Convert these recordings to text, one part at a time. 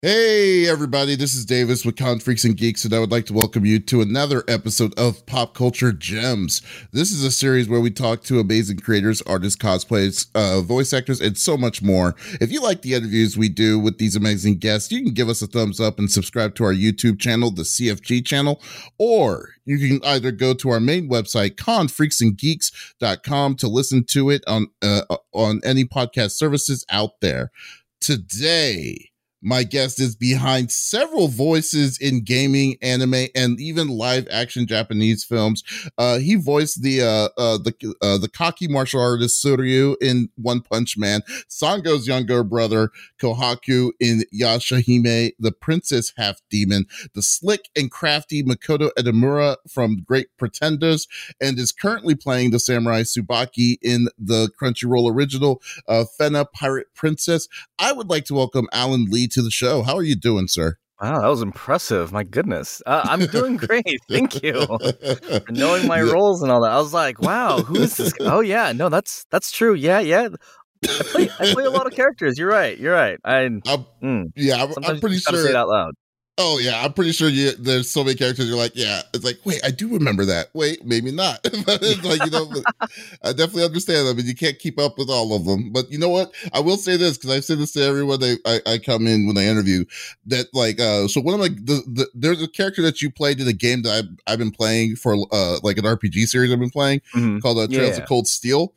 Hey, everybody, this is Davis with Con Freaks and Geeks, and I would like to welcome you to another episode of Pop Culture Gems. This is a series where we talk to amazing creators, artists, cosplays, uh, voice actors, and so much more. If you like the interviews we do with these amazing guests, you can give us a thumbs up and subscribe to our YouTube channel, the CFG channel, or you can either go to our main website, confreaksandgeeks.com, to listen to it on, uh, on any podcast services out there. Today, my guest is behind several voices in gaming, anime, and even live action Japanese films. Uh, he voiced the uh, uh, the uh, the cocky martial artist Suiryu in One Punch Man, Sango's younger brother Kohaku in Yashahime, the princess half demon, the slick and crafty Makoto Edamura from Great Pretenders, and is currently playing the samurai Subaki in the Crunchyroll original uh, Fena Pirate Princess. I would like to welcome Alan Lee to the show. How are you doing, sir? Wow, that was impressive. My goodness. Uh, I'm doing great. Thank you for knowing my yeah. roles and all that. I was like, wow, who is this? Oh, yeah. No, that's that's true. Yeah, yeah. I play, I play a lot of characters. You're right. You're right. I, I'm, mm, yeah, I'm, I'm pretty sure. Say it out loud. Oh yeah, I'm pretty sure you. There's so many characters. You're like, yeah. It's like, wait, I do remember that. Wait, maybe not. but it's like you know, I definitely understand them, and you can't keep up with all of them. But you know what? I will say this because I've said this to everyone I, I, I come in when I interview. That like, uh, so one of my the, the there's a character that you played in a game that I've I've been playing for uh like an RPG series I've been playing mm-hmm. called uh, Trails yeah. of Cold Steel.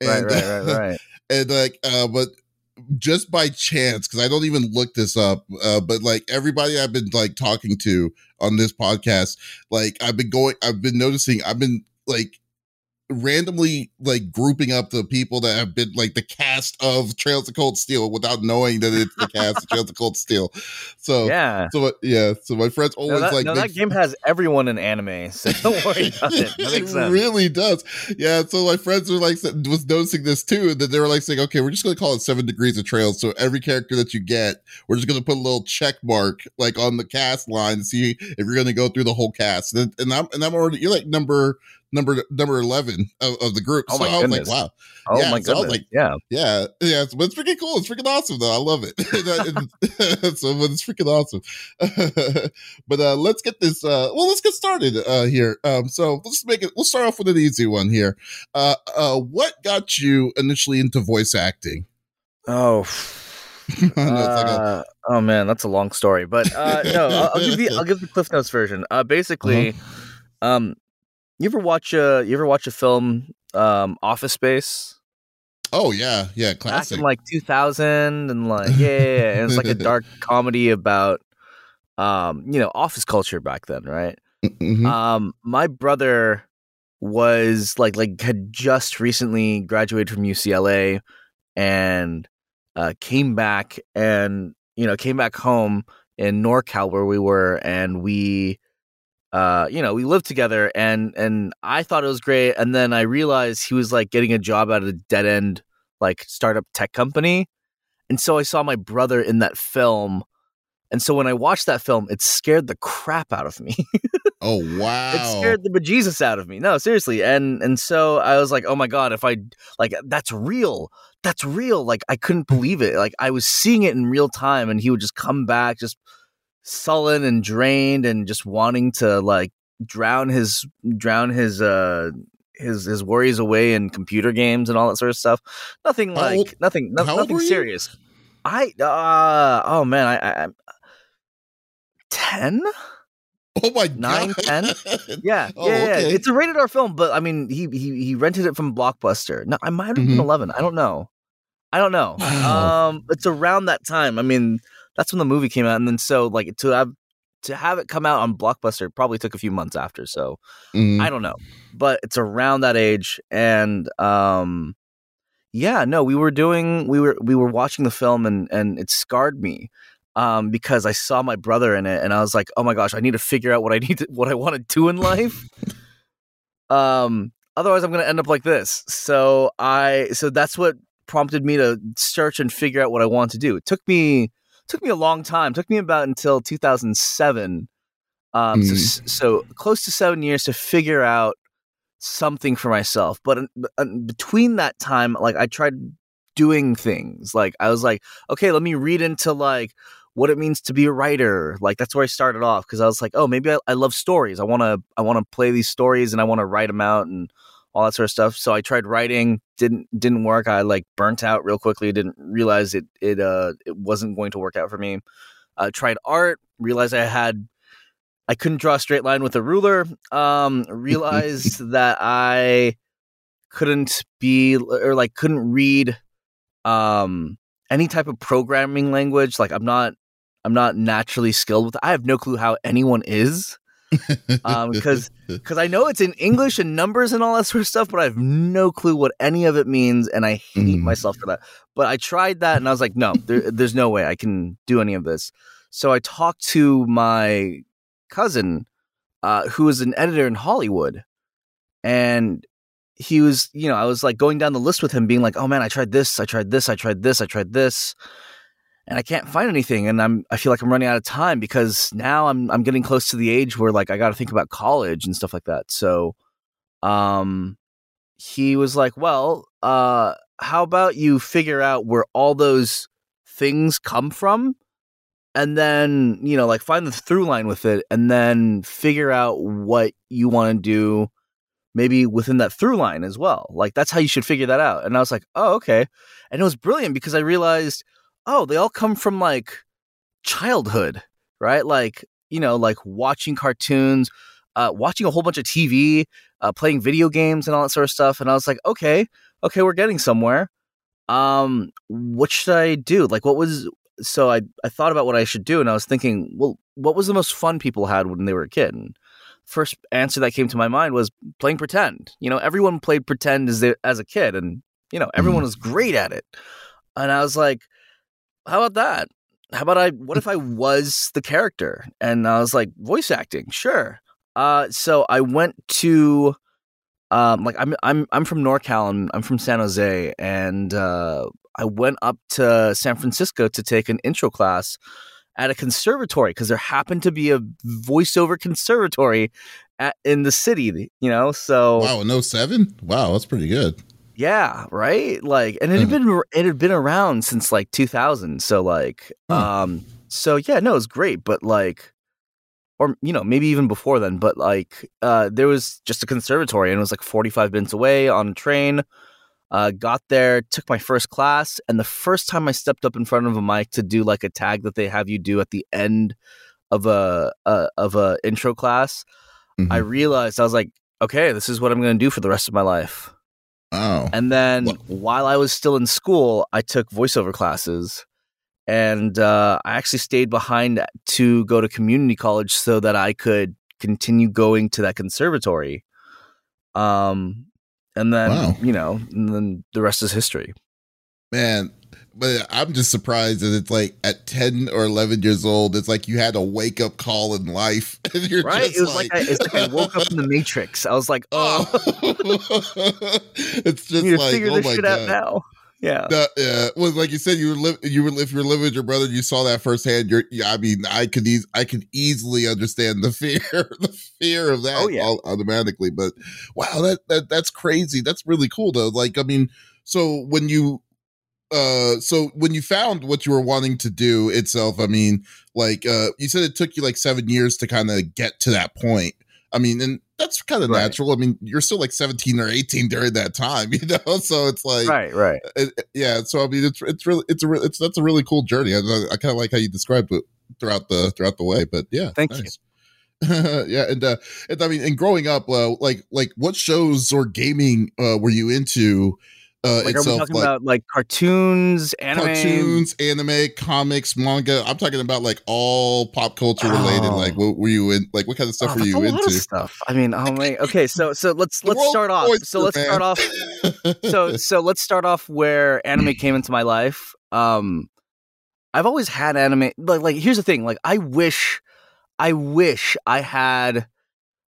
And, right, right, right, right. and like, uh, but just by chance because I don't even look this up, uh, but like everybody I've been like talking to on this podcast, like I've been going, I've been noticing, I've been like randomly like grouping up the people that have been like the cast of Trails of Cold Steel without knowing that it's the cast of Trails of Cold Steel. So yeah, so uh, yeah, so my friends always no, that, like no, that game has everyone in anime. So don't worry about it. That it really does. Yeah, so my friends were like was noticing this too, that they were like saying, okay, we're just gonna call it Seven Degrees of Trails. So every character that you get, we're just gonna put a little check mark like on the cast line to see if you're gonna go through the whole cast. And, and I'm and I'm already you're like number number number eleven of, of the group. Oh so my I goodness. was like, wow. Oh yeah, my so goodness. like, yeah. Yeah. Yeah. But it's freaking cool. It's freaking awesome though. I love it. so but it's freaking awesome. but uh let's get this uh well let's get started uh here. Um so let's make it we'll start off with an easy one here. Uh uh what got you initially into voice acting? Oh uh, like a... oh man, that's a long story. But uh, no, I'll, I'll, give the I'll give the Cliff Notes version. Uh, basically, uh-huh. um, you ever watch a you ever watch a film um Office Space? Oh yeah, yeah, classic. Back in like 2000 and like yeah, yeah, yeah. and it's like a dark comedy about um you know office culture back then, right? Mm-hmm. Um my brother was like like had just recently graduated from UCLA and uh came back and you know came back home in NorCal where we were and we uh, you know, we lived together and and I thought it was great. And then I realized he was like getting a job at a dead end like startup tech company. And so I saw my brother in that film. And so when I watched that film, it scared the crap out of me. oh wow. It scared the bejesus out of me. No, seriously. And and so I was like, oh my God, if I like that's real. That's real. Like I couldn't believe it. Like I was seeing it in real time and he would just come back just sullen and drained and just wanting to like drown his drown his uh his his worries away in computer games and all that sort of stuff. Nothing like old, nothing no, nothing serious. I uh oh man, I, I I'm ten. Oh my nine, ten. Yeah, oh, yeah, yeah. Okay. It's a rated R film, but I mean, he he he rented it from Blockbuster. No, I might have been mm-hmm. eleven. I don't know. I don't know. Wow. Um, it's around that time. I mean, that's when the movie came out, and then so like to have to have it come out on Blockbuster probably took a few months after. So mm. I don't know, but it's around that age, and um, yeah, no, we were doing we were we were watching the film, and and it scarred me um, because I saw my brother in it, and I was like, oh my gosh, I need to figure out what I need to, what I want to do in life. um, otherwise, I'm going to end up like this. So I so that's what prompted me to search and figure out what I want to do. It took me took me a long time. It took me about until 2007. Um, mm. so, so close to seven years to figure out something for myself. But between that time, like I tried doing things. Like I was like, okay, let me read into like what it means to be a writer. Like that's where I started off because I was like, oh, maybe I, I love stories. I want to I want to play these stories and I want to write them out and all that sort of stuff. So I tried writing, didn't didn't work. I like burnt out real quickly. Didn't realize it it uh it wasn't going to work out for me. Uh, tried art, realized I had I couldn't draw a straight line with a ruler. Um, realized that I couldn't be or like couldn't read um any type of programming language. Like I'm not I'm not naturally skilled with. It. I have no clue how anyone is. Um because because I know it's in English and numbers and all that sort of stuff, but I have no clue what any of it means, and I hate mm. myself for that. But I tried that, and I was like, no, there, there's no way I can do any of this. So I talked to my cousin, uh, who is an editor in Hollywood, and he was, you know, I was like going down the list with him, being like, "Oh man, I tried this, I tried this, I tried this, I tried this." And I can't find anything and I'm I feel like I'm running out of time because now I'm I'm getting close to the age where like I got to think about college and stuff like that. So um he was like, "Well, uh how about you figure out where all those things come from and then, you know, like find the through line with it and then figure out what you want to do maybe within that through line as well. Like that's how you should figure that out." And I was like, "Oh, okay." And it was brilliant because I realized oh, they all come from like childhood, right? Like, you know, like watching cartoons, uh, watching a whole bunch of TV, uh, playing video games and all that sort of stuff. And I was like, okay, okay, we're getting somewhere. Um, what should I do? Like, what was so I I thought about what I should do, and I was thinking, well, what was the most fun people had when they were a kid? And first answer that came to my mind was playing pretend. You know, everyone played pretend as they, as a kid, and you know, everyone mm-hmm. was great at it. And I was like, how about that? How about I? What if I was the character? And I was like, voice acting, sure. Uh, so I went to, um, like I'm I'm I'm from NorCal and I'm from San Jose, and uh, I went up to San Francisco to take an intro class at a conservatory because there happened to be a voiceover conservatory at, in the city. You know, so wow, no seven. Wow, that's pretty good. Yeah, right? Like and it had mm-hmm. been it had been around since like 2000. So like hmm. um so yeah, no, it was great, but like or you know, maybe even before then, but like uh there was just a conservatory and it was like 45 minutes away on a train. Uh, got there, took my first class, and the first time I stepped up in front of a mic to do like a tag that they have you do at the end of a, a of a intro class, mm-hmm. I realized I was like, okay, this is what I'm going to do for the rest of my life. Oh. And then what? while I was still in school, I took voiceover classes. And uh, I actually stayed behind to go to community college so that I could continue going to that conservatory. Um, and then, wow. you know, and then the rest is history. Man, but I'm just surprised that it's like at 10 or 11 years old, it's like you had a wake up call in life. right? It was like, like, I, it's like I woke up in the Matrix. I was like, oh, oh. it's just like, figure oh this shit God. out now. Yeah. The, yeah. Well, like you said, you were li- you were if you were living with your brother, you saw that firsthand. You're, yeah, I mean, I could e- I could easily understand the fear, the fear of that oh, yeah. automatically. But wow, that, that that's crazy. That's really cool though. Like, I mean, so when you uh so when you found what you were wanting to do itself i mean like uh you said it took you like seven years to kind of get to that point. I mean and that's kind of right. natural. I mean you're still like 17 or 18 during that time you know? So it's like right right. it, yeah so i mean it's it's really it's a it's that's a really cool journey. I, I kind of like how you described it throughout the throughout the way but yeah thank nice. you yeah and uh and i mean and growing up uh like like what shows or gaming uh were you into uh, like, itself, are we talking like, about like cartoons, anime, cartoons, anime, comics, manga? I'm talking about like all pop culture related. Oh. Like, what were you in? Like, what kind of stuff oh, were you into? stuff. I mean, oh my. Okay, so so let's let's start off. So let's man. start off. so so let's start off where anime came into my life. Um, I've always had anime. Like like here's the thing. Like I wish, I wish I had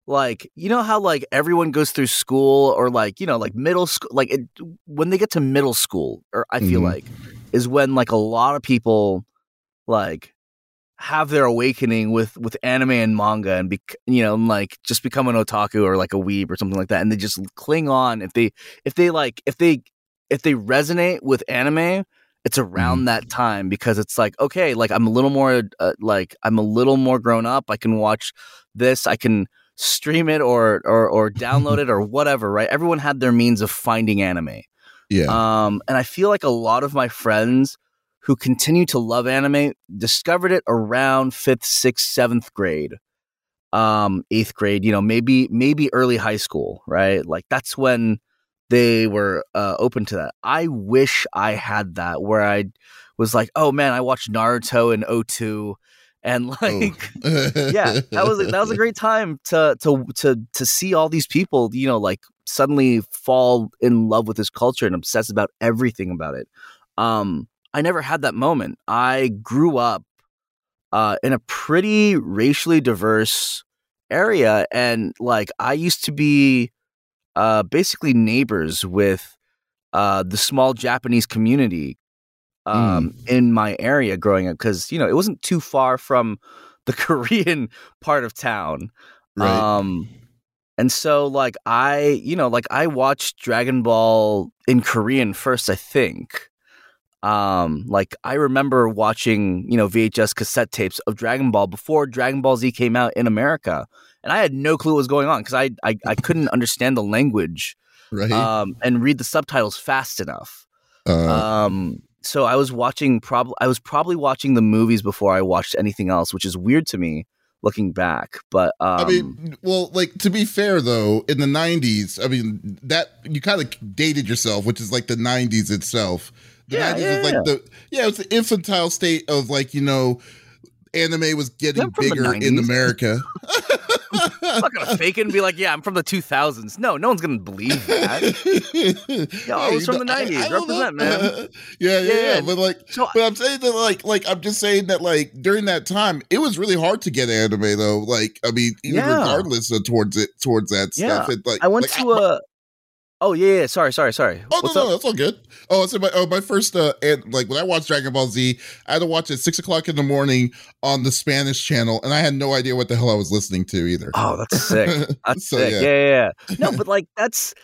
like you know how like everyone goes through school or like you know like middle school like it, when they get to middle school or i feel mm-hmm. like is when like a lot of people like have their awakening with with anime and manga and be you know and like just become an otaku or like a weeb or something like that and they just cling on if they if they like if they if they resonate with anime it's around mm. that time because it's like okay like i'm a little more uh, like i'm a little more grown up i can watch this i can stream it or or or download it or whatever right? Everyone had their means of finding anime. Yeah. Um and i feel like a lot of my friends who continue to love anime discovered it around fifth sixth seventh grade. Um eighth grade you know maybe maybe early high school right? Like that's when they were uh, open to that. I wish I had that where I was like, oh man, I watched Naruto in 02 and like oh. yeah, that was that was a great time to to to to see all these people, you know, like suddenly fall in love with this culture and obsess about everything about it. Um I never had that moment. I grew up uh, in a pretty racially diverse area and like I used to be uh, basically neighbors with uh, the small Japanese community um, mm. in my area growing up because you know it wasn't too far from the Korean part of town. Right. Um, and so like I, you know, like I watched Dragon Ball in Korean first, I think. Um, like I remember watching, you know, VHS cassette tapes of Dragon Ball before Dragon Ball Z came out in America and I had no clue what was going on because I, I, I couldn't understand the language, right? Um, and read the subtitles fast enough. Uh, um, so I was watching probably I was probably watching the movies before I watched anything else, which is weird to me looking back. But um, I mean, well, like to be fair though, in the '90s, I mean that you kind of dated yourself, which is like the '90s itself. The yeah, 90s yeah, was like yeah. the yeah, it was the infantile state of like you know anime was getting bigger in America. I'm not gonna fake it and be like, "Yeah, I'm from the 2000s." No, no one's gonna believe that. yeah, I was from the 90s. I, I Represent, man. yeah, yeah, yeah, yeah. But like, so, but I'm saying that, like, like I'm just saying that, like, during that time, it was really hard to get anime, though. Like, I mean, even yeah. regardless of towards it, towards that yeah. stuff. It, like, I went like, to a. Oh yeah, yeah, sorry, sorry, sorry. Oh What's no, no, that's all good. Oh, so my oh my first uh and like when I watched Dragon Ball Z, I had to watch it six o'clock in the morning on the Spanish channel, and I had no idea what the hell I was listening to either. Oh, that's sick. That's so, sick. Yeah. yeah, yeah, yeah. No, but like that's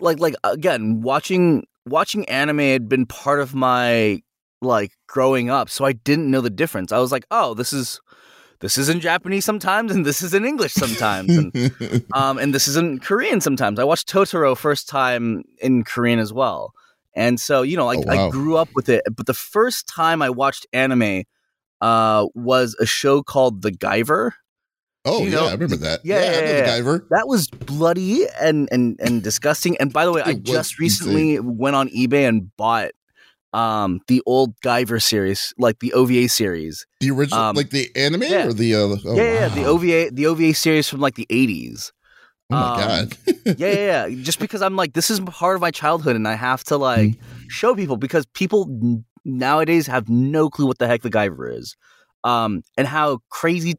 like like again, watching watching anime had been part of my like growing up, so I didn't know the difference. I was like, oh, this is this is in Japanese sometimes, and this is in English sometimes, and um, and this is in Korean sometimes. I watched Totoro first time in Korean as well, and so you know, like oh, wow. I grew up with it. But the first time I watched anime uh, was a show called The Guyver. Oh you know, yeah, I remember that. Yeah, yeah, yeah, yeah, Guyver. That was bloody and and and disgusting. And by the way, it I just recently insane. went on eBay and bought um the old Guyver series, like the OVA series. The original um, like the anime yeah. or the uh, oh, yeah, yeah, wow. the OVA the OVA series from like the 80s. Oh my um, god. yeah, yeah, yeah, just because I'm like this is part of my childhood and I have to like mm-hmm. show people because people n- nowadays have no clue what the heck the Guyver is. Um and how crazy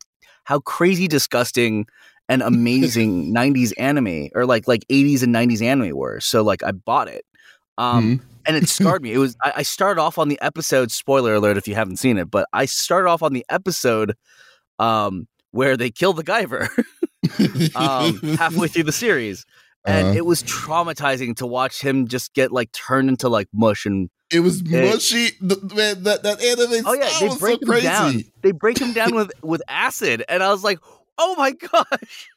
how crazy disgusting and amazing 90s anime or like like 80s and 90s anime were. So like I bought it. Um mm-hmm and it scarred me. It was I, I, started off on the episode. Spoiler alert if you haven't seen it, but I started off on the episode um, where they kill the Guyver um, halfway through the series, and uh-huh. it was traumatizing to watch him just get like turned into like mush and. It was mushy. The, man, that that anime. Oh yeah, they break so him crazy. down. They break him down with with acid, and I was like, "Oh my gosh!"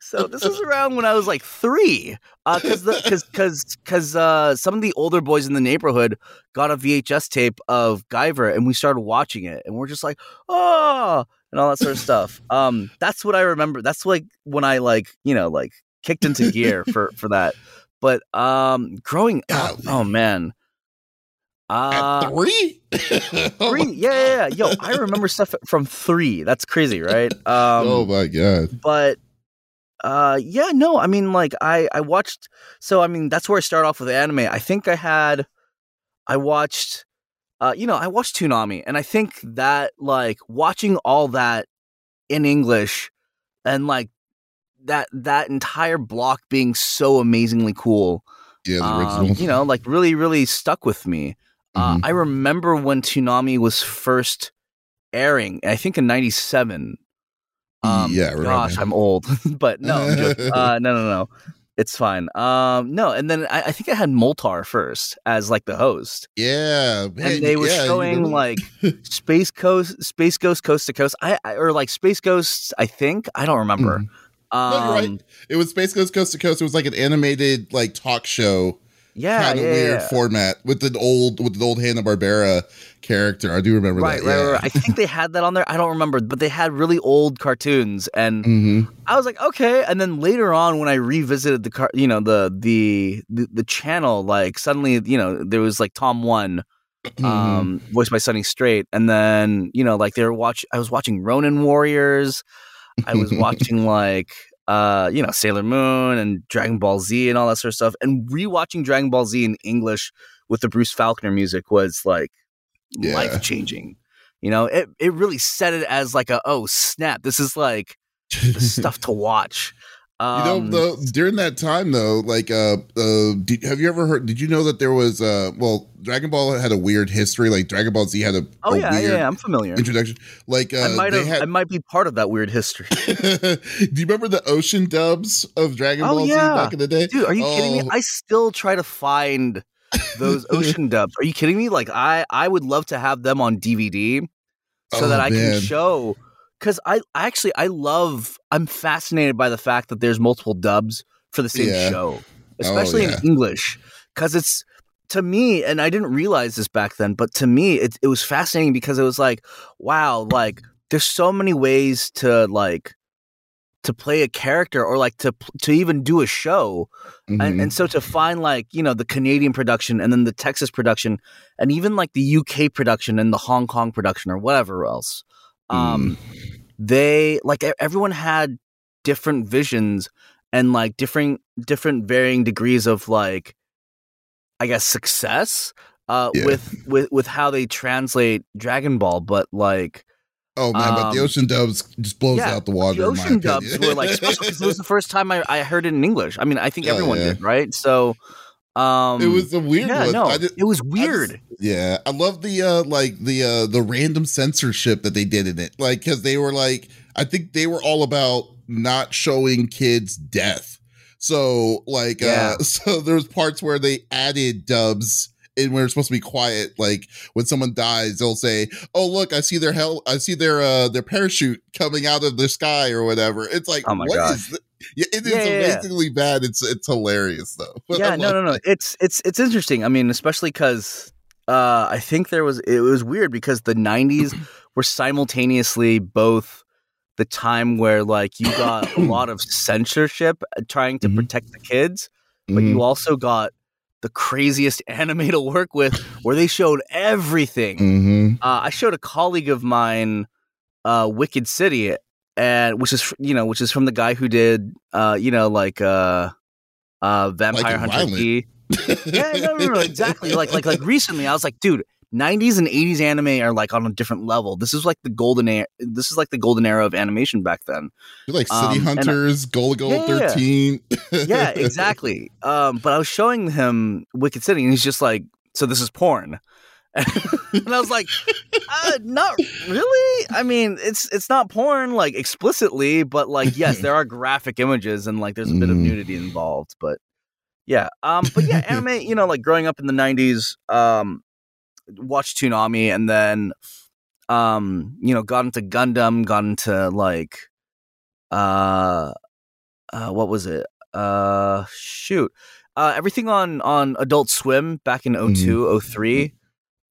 So this was around when I was like three, because uh, because because because uh, some of the older boys in the neighborhood got a VHS tape of Guyver, and we started watching it, and we're just like, oh, and all that sort of stuff. Um, that's what I remember. That's like when I like you know like kicked into gear for for that. But um, growing up, oh man. Uh, At three? three? Yeah, yeah, yeah. Yo, I remember stuff from three. That's crazy, right? Um, oh my god! But uh yeah no i mean like i i watched so i mean that's where i start off with anime. I think i had i watched uh you know i watched Toonami and i think that like watching all that in english and like that that entire block being so amazingly cool yeah um, you know like really really stuck with me. Uh, mm-hmm. i remember when Toonami was first airing i think in 97 um, yeah, gosh. I'm old, but no, just, uh, no, no, no. It's fine. Um, no, and then I, I, think I had Moltar first as like the host. Yeah, man, and they were yeah, showing like Space Coast, Space Ghost Coast to Coast. I, I, or like Space Ghosts. I think I don't remember. Mm. Um, no, right. It was Space Ghost Coast to Coast. It was like an animated like talk show yeah, kind of yeah, weird yeah. format with an old with an old Hanna Barbera character. I do remember right, that. Right, yeah. right, I think they had that on there. I don't remember, but they had really old cartoons, and mm-hmm. I was like, okay. And then later on, when I revisited the car, you know, the, the the the channel, like suddenly, you know, there was like Tom One. Mm-hmm. Um, voiced by Sonny Strait, and then you know, like they were watch. I was watching Ronin Warriors. I was watching like uh, you know, Sailor Moon and Dragon Ball Z and all that sort of stuff. And rewatching Dragon Ball Z in English with the Bruce Faulconer music was like yeah. life changing. You know, it it really set it as like a oh snap, this is like the stuff to watch. Um, you know, um, though, during that time though, like, uh, uh, did, have you ever heard? Did you know that there was, uh, well, Dragon Ball had a weird history. Like Dragon Ball Z had a oh a yeah, yeah, I'm familiar introduction. Like, uh, I might have, had, I might be part of that weird history. Do you remember the ocean dubs of Dragon oh, Ball yeah. Z back in the day? Dude, are you oh. kidding me? Oh. I still try to find those ocean dubs. Are you kidding me? Like, I, I would love to have them on DVD so oh, that I man. can show because I, actually I love I'm fascinated by the fact that there's multiple dubs for the same yeah. show, oh, especially oh, yeah. in English, because it's to me, and I didn't realize this back then, but to me it it was fascinating because it was like, wow, like there's so many ways to like to play a character or like to to even do a show mm-hmm. and, and so to find like you know the canadian production and then the texas production and even like the uk production and the hong kong production or whatever else um, mm. they like everyone had different visions and like different different varying degrees of like I guess success uh yeah. with with with how they translate Dragon Ball but like Oh man, um, but the um, Ocean Dubs just blows yeah, out the water. The Ocean Dubs were like special it was the first time I, I heard it in English. I mean, I think everyone yeah. did, right? So um, it was a weird yeah, one. No, just, it was weird. Just, yeah, I love the uh like the uh the random censorship that they did in it. Like cuz they were like I think they were all about not showing kids death. So like uh, yeah. uh so there's parts where they added dubs and it's supposed to be quiet, like when someone dies, they'll say, "Oh, look, I see their hell, I see their uh their parachute coming out of the sky or whatever." It's like, oh my what gosh. is yeah, it is yeah, amazingly yeah. bad. It's it's hilarious though. yeah, no, no, no. It's it's it's interesting. I mean, especially because uh, I think there was it was weird because the '90s were simultaneously both the time where like you got a lot of censorship uh, trying to mm-hmm. protect the kids, but mm-hmm. you also got the craziest anime to work with where they showed everything. Mm-hmm. Uh, I showed a colleague of mine uh, Wicked City and which is you know which is from the guy who did uh you know like uh uh Vampire like Hunter D. yeah, no, no, no, exactly. Like, like, like recently, I was like, dude, '90s and '80s anime are like on a different level. This is like the golden era. This is like the golden era of animation back then. You're like City um, Hunters, Golgo yeah, Thirteen. yeah, exactly. Um, but I was showing him Wicked City, and he's just like, "So this is porn." and I was like, uh, not really. I mean, it's it's not porn like explicitly, but like yes, there are graphic images and like there's a bit of mm. nudity involved. But yeah, um, but yeah, anime. You know, like growing up in the '90s, um, watched Toonami, and then um, you know, got into Gundam, got into like uh, uh what was it? Uh, shoot. Uh, everything on on Adult Swim back in 02, mm-hmm. 03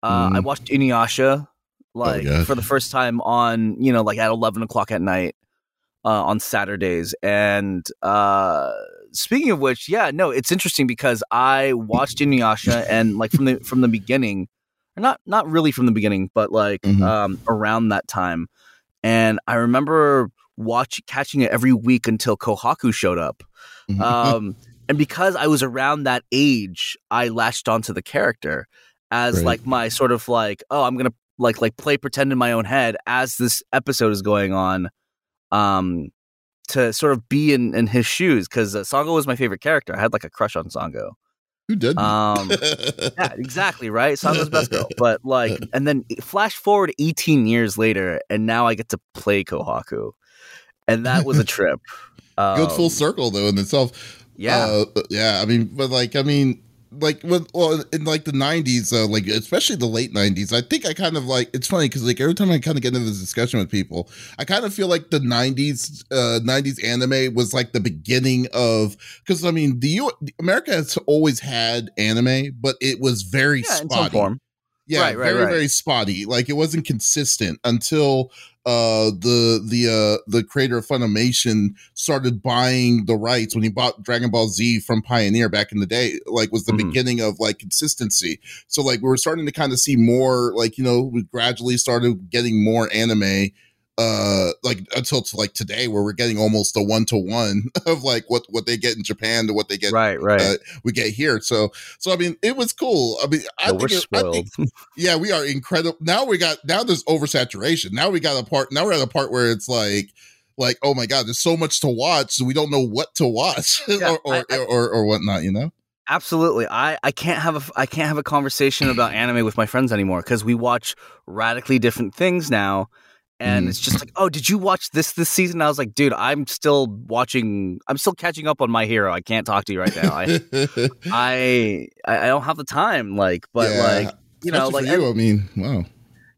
uh, mm. I watched Inuyasha oh, like oh, for the first time on you know like at eleven o'clock at night uh, on Saturdays. And uh, speaking of which, yeah, no, it's interesting because I watched Inuyasha and like from the from the beginning, or not not really from the beginning, but like mm-hmm. um, around that time. And I remember watch catching it every week until Kohaku showed up. Mm-hmm. Um, and because I was around that age, I latched onto the character as right. like my sort of like oh i'm gonna like like play pretend in my own head as this episode is going on um to sort of be in in his shoes because uh, sango was my favorite character. I had like a crush on sango. Who did? Um yeah exactly right? Sango's best girl. But like and then flash forward 18 years later and now i get to play kohaku. And that was a trip. Good full um, circle though in itself. Yeah, uh, yeah. I mean, but like, I mean, like with well in like the 90s uh, like especially the late 90s i think i kind of like it's funny because like every time i kind of get into this discussion with people i kind of feel like the 90s uh 90s anime was like the beginning of because i mean the U- america has always had anime but it was very yeah, spotty yeah right, right, very right. very spotty like it wasn't consistent until uh the the uh the creator of Funimation started buying the rights when he bought Dragon Ball Z from Pioneer back in the day like was the mm-hmm. beginning of like consistency so like we were starting to kind of see more like you know we gradually started getting more anime uh like until to like today where we're getting almost a one to one of like what what they get in Japan to what they get right right. uh, we get here. So so I mean it was cool. I mean I, think, it, I think yeah we are incredible now we got now there's oversaturation. Now we got a part now we're at a part where it's like like oh my god there's so much to watch so we don't know what to watch yeah, or, or, I, I, or, or or whatnot you know? Absolutely. I, I can't have a I can't have a conversation about anime with my friends anymore because we watch radically different things now and mm. it's just like, oh, did you watch this this season? I was like, dude, I'm still watching. I'm still catching up on my hero. I can't talk to you right now. I I I don't have the time. Like, but yeah, like you know, like you, I, I mean, wow.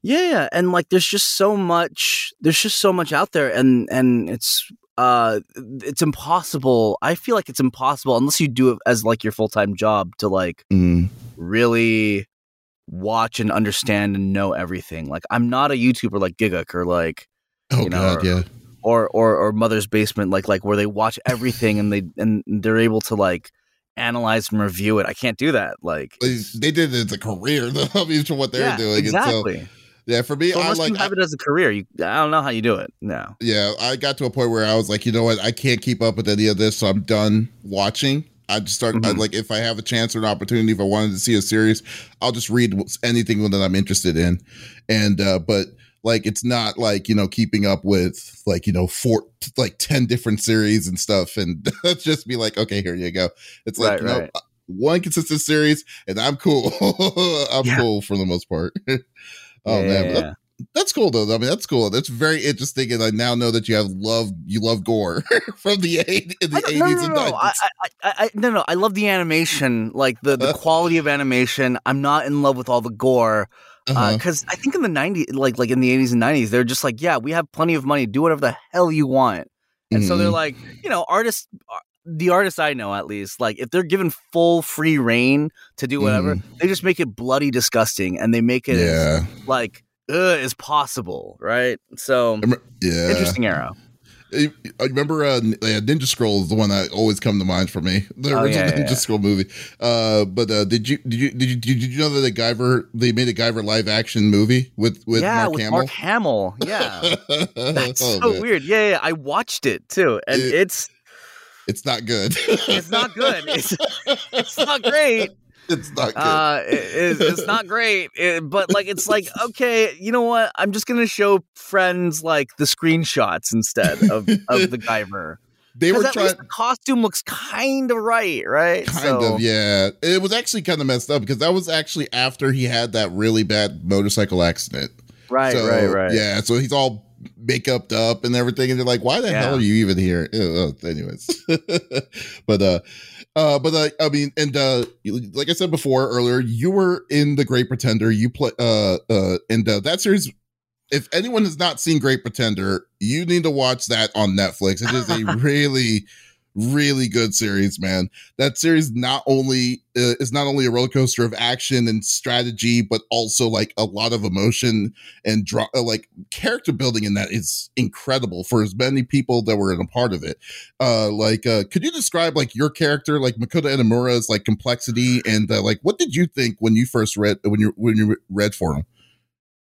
Yeah, and like there's just so much. There's just so much out there, and and it's uh it's impossible. I feel like it's impossible unless you do it as like your full time job to like mm. really watch and understand and know everything. Like I'm not a YouTuber like Gigguk or like oh you know, god, or, yeah, or or or Mother's Basement, like like where they watch everything and they and they're able to like analyze and review it. I can't do that. Like they did it as a career, though. I mean, for what they're yeah, doing, exactly. So, yeah, for me, so unless I like, you have I, it as a career, you I don't know how you do it. No. Yeah, I got to a point where I was like, you know what, I can't keep up with any of this, so I'm done watching. I just start mm-hmm. I, like if I have a chance or an opportunity, if I wanted to see a series, I'll just read anything that I'm interested in. And uh, but like it's not like you know keeping up with like you know four like 10 different series and stuff and just be like okay here you go it's like right, you know one consistent series and i'm cool i'm yeah. cool for the most part oh yeah, man that, that's cool though. I mean, that's cool. That's very interesting, and I now know that you have love. You love gore from the eight, in the eighties no, no, and nineties. I, I, I, no, no, I love the animation, like the the quality of animation. I'm not in love with all the gore because uh-huh. uh, I think in the '90s, like like in the '80s and '90s, they're just like, yeah, we have plenty of money, do whatever the hell you want, and mm-hmm. so they're mm-hmm. like, you know, artists. Uh, the artists I know, at least, like if they're given full free reign to do whatever, mm. they just make it bloody disgusting, and they make it yeah. like uh, is possible, right? So, yeah, interesting arrow. I remember uh, Ninja Scroll is the one that always come to mind for me. The oh, original yeah, Ninja yeah. Scroll movie. Uh, but uh, did you did you did you did you know that the Guyver they made a Guyver live action movie with with yeah, Mark with Hamill? Mark Hamill, yeah. That's oh, so man. weird. Yeah, yeah, I watched it too, and it, it's it's not good. it's not good. It's it's not great it's not good. Uh, it, it's not great, it, but like it's like okay, you know what? I'm just gonna show friends like the screenshots instead of of the Guyver. They were trying. the costume looks kind of right, right? Kind so. of, yeah. It was actually kind of messed up because that was actually after he had that really bad motorcycle accident. Right, so, right, right. Yeah, so he's all makeuped up and everything, and they're like, "Why the yeah. hell are you even here?" Ew, anyways, but uh, uh, but uh, I mean, and uh, like I said before earlier, you were in the Great Pretender. You play, uh, uh, and uh, that series. If anyone has not seen Great Pretender, you need to watch that on Netflix. It is a really really good series, man. That series not only uh, is not only a roller coaster of action and strategy, but also like a lot of emotion and draw, uh, like character building in that is incredible for as many people that were in a part of it. Uh, like, uh, could you describe like your character, like Makoto Edamura's like complexity and uh, like what did you think when you first read when you when you read for him?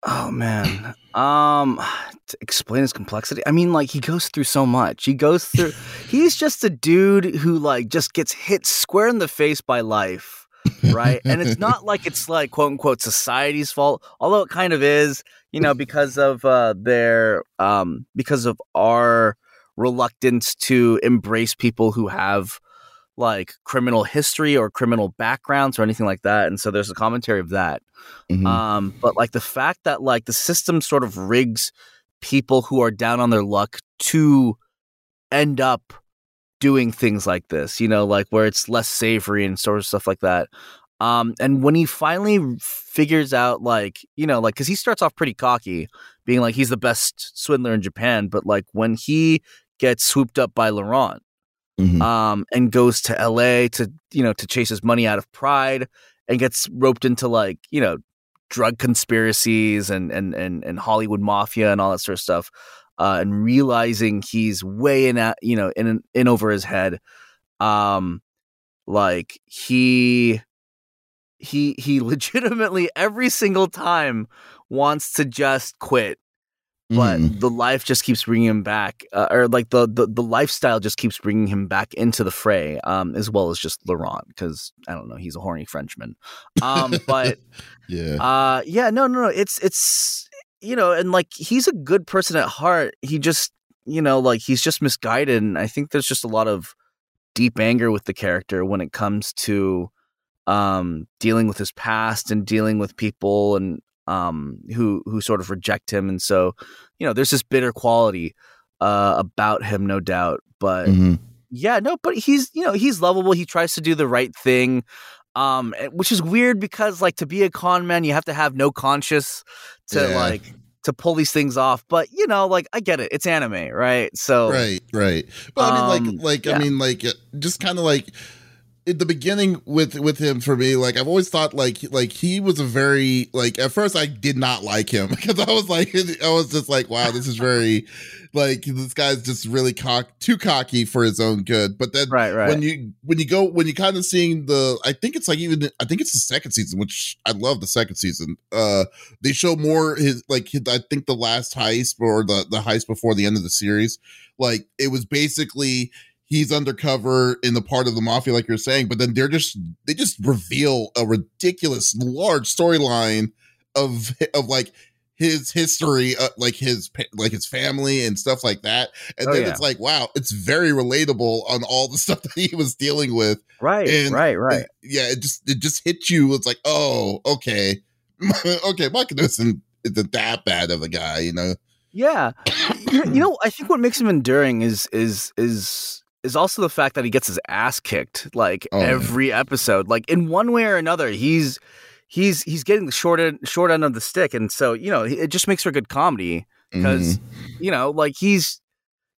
Oh man. Um to explain his complexity. I mean like he goes through so much. He goes through he's just a dude who like just gets hit square in the face by life, right? and it's not like it's like quote unquote society's fault, although it kind of is, you know, because of uh their um because of our reluctance to embrace people who have like criminal history or criminal backgrounds or anything like that. And so there's a commentary of that. Mm-hmm. Um, but like the fact that like the system sort of rigs people who are down on their luck to end up doing things like this, you know, like where it's less savory and sort of stuff like that. Um, and when he finally figures out, like, you know, like, cause he starts off pretty cocky, being like he's the best swindler in Japan, but like when he gets swooped up by Laurent, mm-hmm. um, and goes to LA to, you know, to chase his money out of pride and gets roped into like, you know, drug conspiracies and, and, and, and Hollywood mafia and all that sort of stuff uh, and realizing he's way in at you know in in over his head um like he he he legitimately every single time wants to just quit but mm. the life just keeps bringing him back uh, or like the, the the lifestyle just keeps bringing him back into the fray um as well as just Laurent because I don't know he's a horny Frenchman um but yeah uh yeah no no no it's it's you know, and like he's a good person at heart. He just, you know, like he's just misguided. And I think there's just a lot of deep anger with the character when it comes to um dealing with his past and dealing with people and um who who sort of reject him and so you know there's this bitter quality uh about him no doubt but mm-hmm. yeah no but he's you know he's lovable he tries to do the right thing um, which is weird because like to be a con man, you have to have no conscience to yeah. like to pull these things off. But you know, like I get it, it's anime, right? So right, right. But um, I mean, like, um, like yeah. I mean, like, just kind of like the beginning with with him for me like i've always thought like like he was a very like at first i did not like him because i was like i was just like wow this is very like this guy's just really cock too cocky for his own good but then right, right. when you when you go when you kind of seeing the i think it's like even i think it's the second season which i love the second season uh they show more his like his, i think the last heist or the the heist before the end of the series like it was basically he's undercover in the part of the mafia like you're saying but then they're just they just reveal a ridiculous large storyline of of like his history uh, like his like his family and stuff like that. And oh, then yeah. it's like wow it's very relatable on all the stuff that he was dealing with. Right and right right. it, yeah it just it just hits you. It's like oh okay. Okay mike isn't isn't that bad of a guy you know? Yeah. You know i think what makes him enduring is is is is also the fact that he gets his ass kicked like oh, every man. episode. Like in one way or another, he's he's he's getting the short end short end of the stick, and so you know it just makes for good comedy because mm-hmm. you know like he's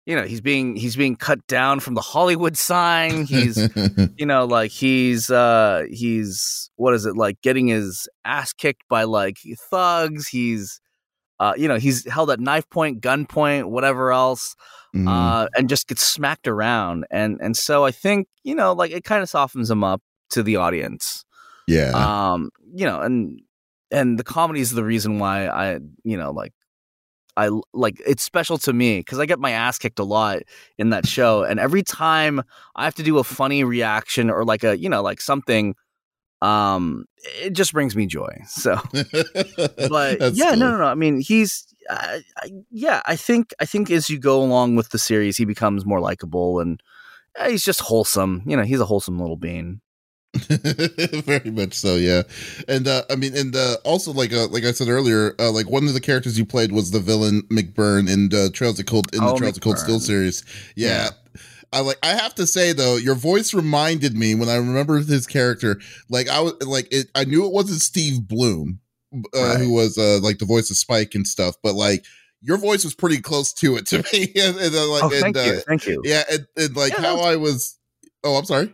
you know he's being he's being cut down from the Hollywood sign. He's you know like he's uh he's what is it like getting his ass kicked by like thugs. He's uh you know he's held at knife point, gunpoint, whatever else mm-hmm. uh, and just gets smacked around. And and so I think you know, like it kind of softens him up to the audience. Yeah. Um. You know, and and the comedy is the reason why I you know like I like it's special to me because I get my ass kicked a lot in that show, and every time I have to do a funny reaction or like a you know like something, um, it just brings me joy. So, but yeah, cool. no, no, no. I mean, he's I, yeah, I think I think as you go along with the series, he becomes more likable and uh, he's just wholesome. You know, he's a wholesome little bean. Very much so, yeah. And uh, I mean, and uh, also like uh, like I said earlier, uh, like one of the characters you played was the villain McBurn in uh, Trails of Cold in oh, the Trails McBurn. of Cold Steel series. Yeah. I like. I have to say though, your voice reminded me when I remember his character. Like I was like, it, I knew it wasn't Steve Blum, uh, right. who was uh, like the voice of Spike and stuff, but like your voice was pretty close to it to me. and, and, uh, like, oh, thank and, you, uh, thank you. Yeah, and, and like yeah, how I was. Oh, I'm sorry.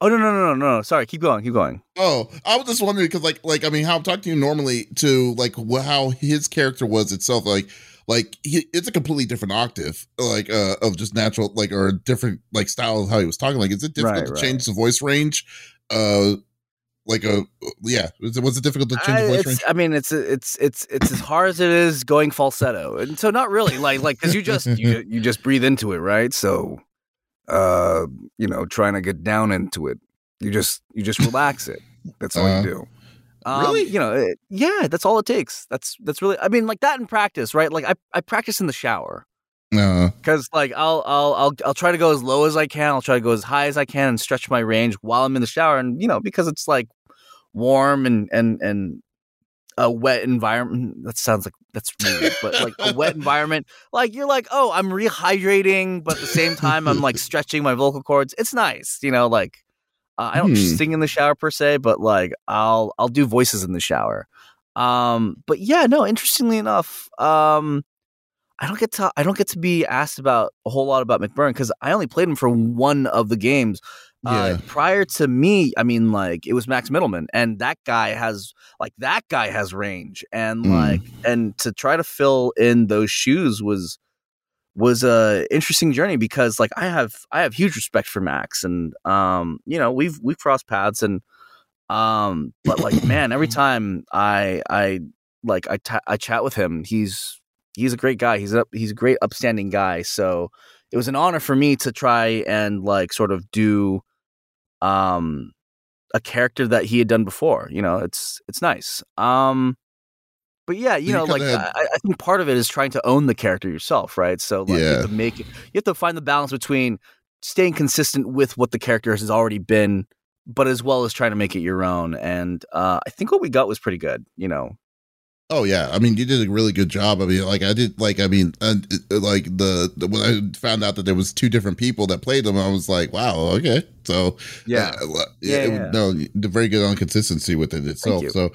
Oh no no no no no! Sorry, keep going, keep going. Oh, I was just wondering because like like I mean, how I'm talking to you normally to like how his character was itself, like like he, it's a completely different octave, like uh of just natural like or a different like style of how he was talking. Like, is it difficult right, to right. change the voice range? Uh, like a yeah was it, was it difficult to change the voice range i mean it's it's it's it's as hard as it is going falsetto and so not really like like because you just you, you just breathe into it right so uh you know trying to get down into it you just you just relax it that's all uh, you uh-huh. do um, really you know it, yeah that's all it takes that's that's really i mean like that in practice right like i, I practice in the shower because uh, like I'll I'll I'll I'll try to go as low as I can. I'll try to go as high as I can and stretch my range while I'm in the shower. And you know because it's like warm and and and a wet environment. That sounds like that's weird, but like a wet environment, like you're like, oh, I'm rehydrating, but at the same time, I'm like stretching my vocal cords. It's nice, you know. Like uh, I don't hmm. sing in the shower per se, but like I'll I'll do voices in the shower. Um, but yeah, no. Interestingly enough, um, I don't get to I don't get to be asked about a whole lot about McBurn because I only played him for one of the games. Uh, yeah. Prior to me, I mean, like it was Max Mittelman, and that guy has like that guy has range, and mm. like and to try to fill in those shoes was was a interesting journey because like I have I have huge respect for Max, and um, you know we've we've crossed paths, and um, but like man, every time I I like I, t- I chat with him, he's he's a great guy. He's a he's a great upstanding guy. So it was an honor for me to try and like sort of do um a character that he had done before. You know, it's it's nice. Um but yeah, you, know, like had... I, I, think part of it is trying to own the character yourself, right? So like yeah. you have to make it you have to find the balance between staying consistent with what the character has already been, but as well as trying to make it your own. And uh I think what we got was pretty good, you know. Oh yeah, I mean you did a really good job. I mean, like I did, like I mean, uh, like the, the, when I found out that there was two different people that played them, I was like, wow, okay, so yeah, uh, yeah, it, yeah. no, very good on consistency with it itself. So,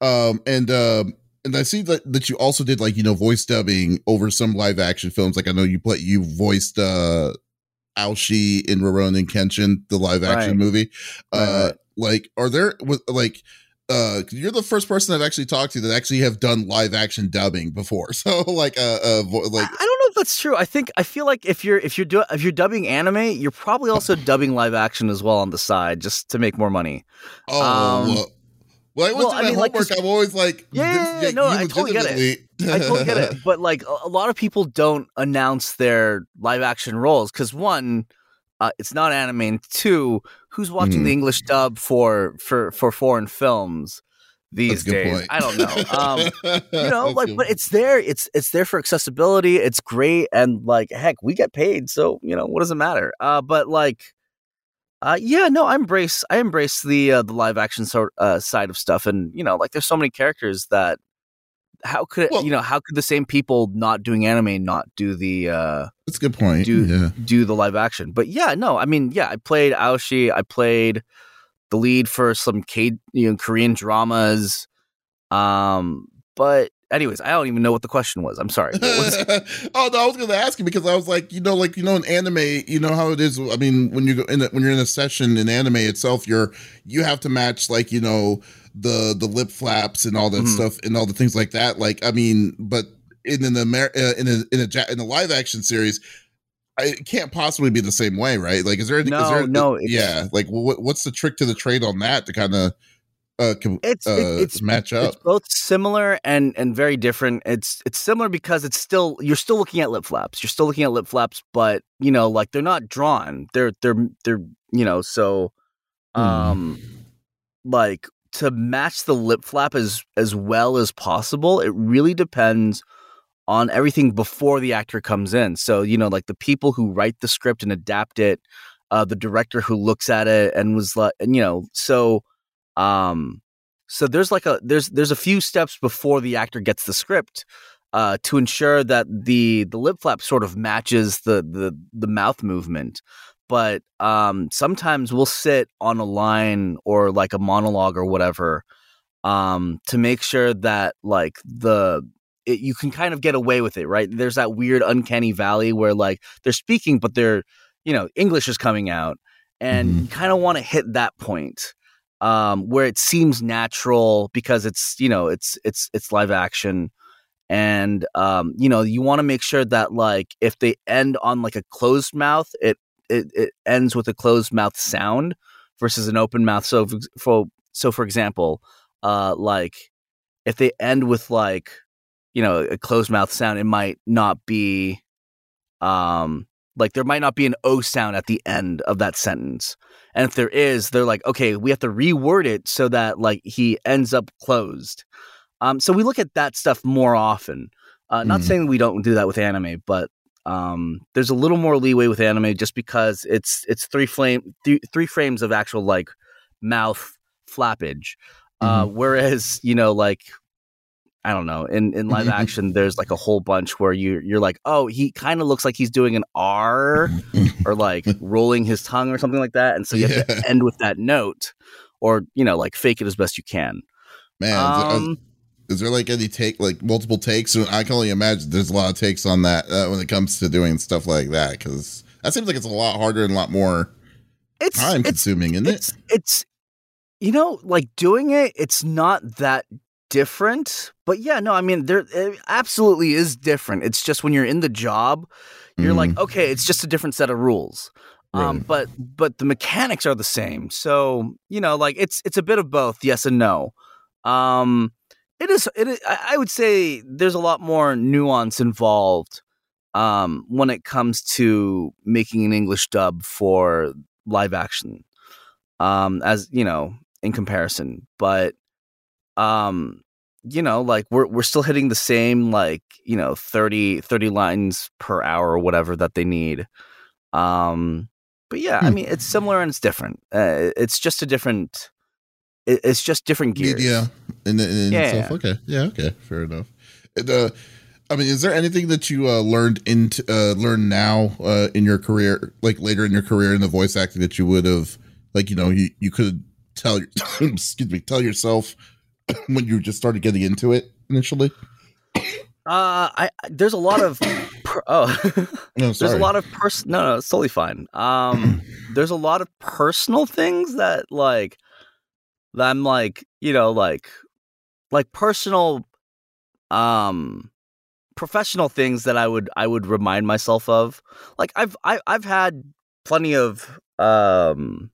um, and um, and I see that that you also did like you know voice dubbing over some live action films. Like I know you play you voiced uh Aoshi in Rurouni Kenshin, the live action right. movie. Uh, right. like are there like uh you're the first person I've actually talked to that actually have done live action dubbing before. So like uh, uh like I don't know if that's true. I think I feel like if you're if you're do, if you're dubbing anime, you're probably also dubbing live action as well on the side just to make more money. Oh. Um, well, well, I was well, doing I mean, my homework. Like, I'm always like, yeah, yeah, no, I totally get it. I totally get it. But like, a lot of people don't announce their live action roles because one, uh, it's not anime. And two, who's watching mm. the English dub for for for foreign films these days? Point. I don't know. Um, you know, like, but it's there. It's it's there for accessibility. It's great, and like, heck, we get paid, so you know, what does it matter? Uh, but like. Uh, yeah, no, I embrace I embrace the uh, the live action sort uh, side of stuff, and you know, like there's so many characters that how could well, you know how could the same people not doing anime not do the uh that's a good point do yeah. do the live action but yeah no i mean yeah i played aoshi i played the lead for some K, you know korean dramas um but anyways i don't even know what the question was i'm sorry was oh no i was gonna ask you because i was like you know like you know in anime you know how it is i mean when you go in a, when you're in a session in anime itself you're you have to match like you know the the lip flaps and all that mm-hmm. stuff and all the things like that. Like, I mean, but in an Amer- uh, in a in a in a live action series, it can't possibly be the same way, right? Like, is there no is there, no yeah? Like, what, what's the trick to the trade on that to kind of uh, com- it's, uh, it's match up. It's both similar and and very different. It's it's similar because it's still you're still looking at lip flaps. You're still looking at lip flaps, but you know, like they're not drawn. They're they're they're you know so hmm. um mm. like to match the lip flap as as well as possible, it really depends on everything before the actor comes in. So, you know, like the people who write the script and adapt it, uh, the director who looks at it and was like, and, you know, so, um, so there's like a there's there's a few steps before the actor gets the script uh, to ensure that the the lip flap sort of matches the the the mouth movement but um, sometimes we'll sit on a line or like a monologue or whatever um, to make sure that like the it, you can kind of get away with it, right? There's that weird uncanny valley where like they're speaking, but they're you know English is coming out, and mm-hmm. you kind of want to hit that point um, where it seems natural because it's you know it's it's it's live action and um, you know you want to make sure that like if they end on like a closed mouth it it, it ends with a closed mouth sound versus an open mouth. So for so for example, uh, like if they end with like you know a closed mouth sound, it might not be um like there might not be an O sound at the end of that sentence. And if there is, they're like, okay, we have to reword it so that like he ends up closed. Um, so we look at that stuff more often. Uh, not mm. saying we don't do that with anime, but um, there's a little more leeway with anime just because it's it's three flame th- three frames of actual like mouth flappage. Uh, mm-hmm. Uh, whereas you know like I don't know. In in live action, there's like a whole bunch where you you're like, oh, he kind of looks like he's doing an R or like rolling his tongue or something like that, and so you have to end with that note, or you know, like fake it as best you can. Man, um, is there like any take like multiple takes? I can only imagine there's a lot of takes on that uh, when it comes to doing stuff like that because that seems like it's a lot harder and a lot more it's time consuming, isn't it's, it? It's you know, like doing it, it's not that different. But yeah, no, I mean, there it absolutely is different. It's just when you're in the job, you're mm. like, okay, it's just a different set of rules. Right. Um, but but the mechanics are the same. So you know, like it's it's a bit of both, yes and no. Um, it is. It is, I would say there's a lot more nuance involved um, when it comes to making an English dub for live action. Um, as you know, in comparison, but um, you know, like we're we're still hitting the same like you know 30, 30 lines per hour or whatever that they need. Um, but yeah, hmm. I mean, it's similar and it's different. Uh, it's just a different. it's just different gears. Media in, in, in yeah, itself. Yeah. Okay. Yeah. Okay. Fair enough. And, uh, I mean, is there anything that you uh, learned into uh, learn now uh, in your career, like later in your career in the voice acting that you would have, like you know, you, you could tell your excuse me, tell yourself when you just started getting into it initially? Uh, I there's a lot of per, oh no, there's a lot of person no no it's totally fine. Um, there's a lot of personal things that like that I'm like you know like like personal um professional things that I would I would remind myself of. Like I've I, I've had plenty of um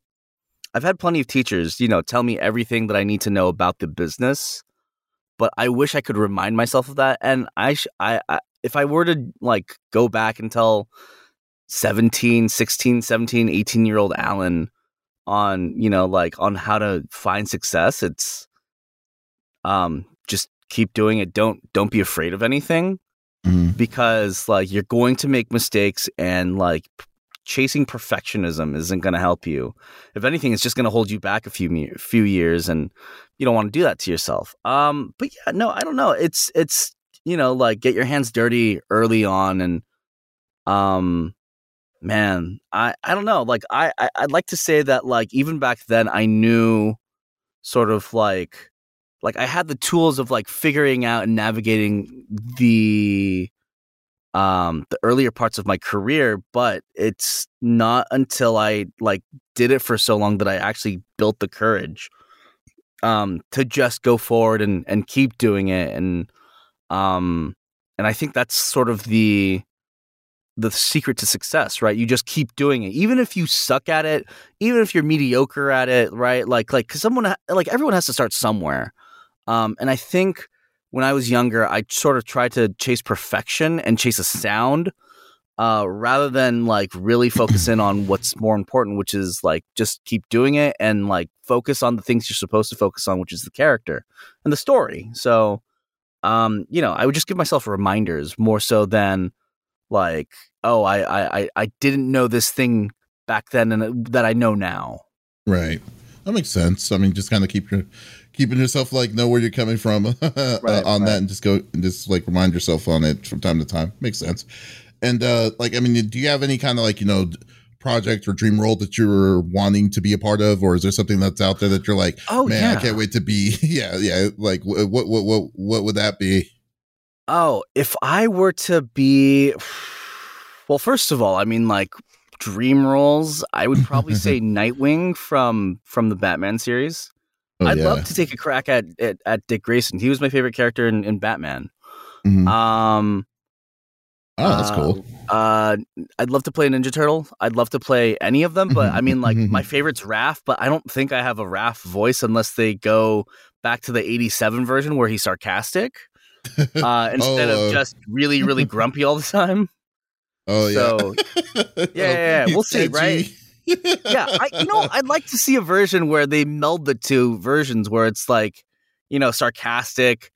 I've had plenty of teachers, you know, tell me everything that I need to know about the business, but I wish I could remind myself of that. And I, sh- I, I if I were to like go back and tell 17, 16, 17, 18 year old Alan on, you know, like on how to find success, it's um just keep doing it. Don't don't be afraid of anything. Mm-hmm. Because like you're going to make mistakes and like chasing perfectionism isn't going to help you. If anything, it's just going to hold you back a few few years, and you don't want to do that to yourself. Um, but yeah, no, I don't know. It's it's you know like get your hands dirty early on, and um, man, I I don't know. Like I, I I'd like to say that like even back then I knew sort of like like I had the tools of like figuring out and navigating the um the earlier parts of my career but it's not until i like did it for so long that i actually built the courage um to just go forward and and keep doing it and um and i think that's sort of the the secret to success right? You just keep doing it. Even if you suck at it even if you're mediocre at it right? Like like cuz someone like everyone has to start somewhere. Um and i think when I was younger, I sort of tried to chase perfection and chase a sound uh, rather than like really focus in on what's more important, which is like just keep doing it and like focus on the things you're supposed to focus on, which is the character and the story. So, um, you know, I would just give myself reminders more so than like, oh, I I I didn't know this thing back then and that I know now. Right. That makes sense. I mean, just kind of keep your keeping yourself like know where you're coming from uh, right, on right. that and just go and just like remind yourself on it from time to time. Makes sense. And uh like i mean do you have any kind of like you know project or dream role that you're wanting to be a part of? Or is there something that's out there that you're like oh man yeah. i can't wait to be yeah yeah like what what what what would that be? Oh if i were to be well first of all i mean like dream roles i would probably say nightwing from from the batman series Oh, I'd yeah. love to take a crack at, at, at Dick Grayson. He was my favorite character in, in Batman. Mm-hmm. Um, oh, that's uh, cool. Uh, I'd love to play Ninja Turtle. I'd love to play any of them, but I mean, like my favorite's Raph. But I don't think I have a Raph voice unless they go back to the '87 version where he's sarcastic uh, instead oh, of just really, really grumpy all the time. Oh yeah. So, yeah, yeah, yeah. we'll see, edgy. right? Yeah, I, you know, I'd like to see a version where they meld the two versions, where it's like, you know, sarcastic,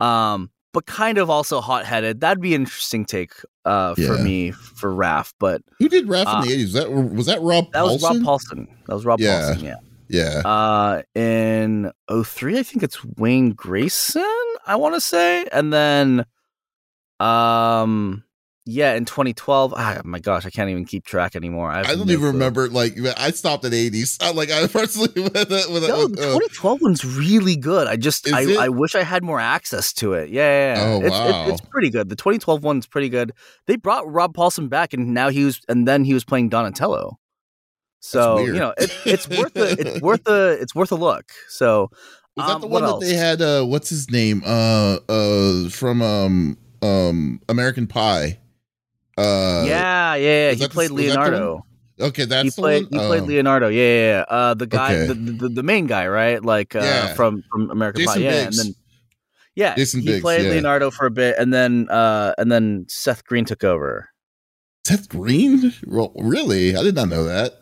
um, but kind of also hot headed. That'd be an interesting take uh, for yeah. me for Raph. But who did Raph uh, in the eighties? That was that Rob. That Paulsen? was Rob Paulsen. That was Rob yeah. Paulsen. Yeah. Yeah. Uh, in 03, I think it's Wayne Grayson, I want to say. And then, um, yeah, in 2012. Ah, my gosh, I can't even keep track anymore. I, I don't no even clue. remember. Like, I stopped at 80s. like, I personally with, with, no, the uh, 2012 one's really good. I just, I, I, wish I had more access to it. Yeah, yeah, yeah. Oh, it's, wow. It, it's pretty good. The 2012 one's pretty good. They brought Rob Paulsen back, and now he was, and then he was playing Donatello. So you know, it, it's worth a, it's worth a, it's worth a look. So was that um, the one that they had? Uh, what's his name? Uh, uh, from um, um, American Pie. Uh, yeah, yeah, he played the, Leonardo. Okay, that's he played. He played oh. Leonardo. Yeah, yeah, yeah. Uh, the guy, okay. the, the, the main guy, right? Like uh, yeah. from from American Jason Pie. Yeah, Biggs. and then yeah, Jason he Biggs, played yeah. Leonardo for a bit, and then uh, and then Seth Green took over. Seth Green? Well, really? I did not know that.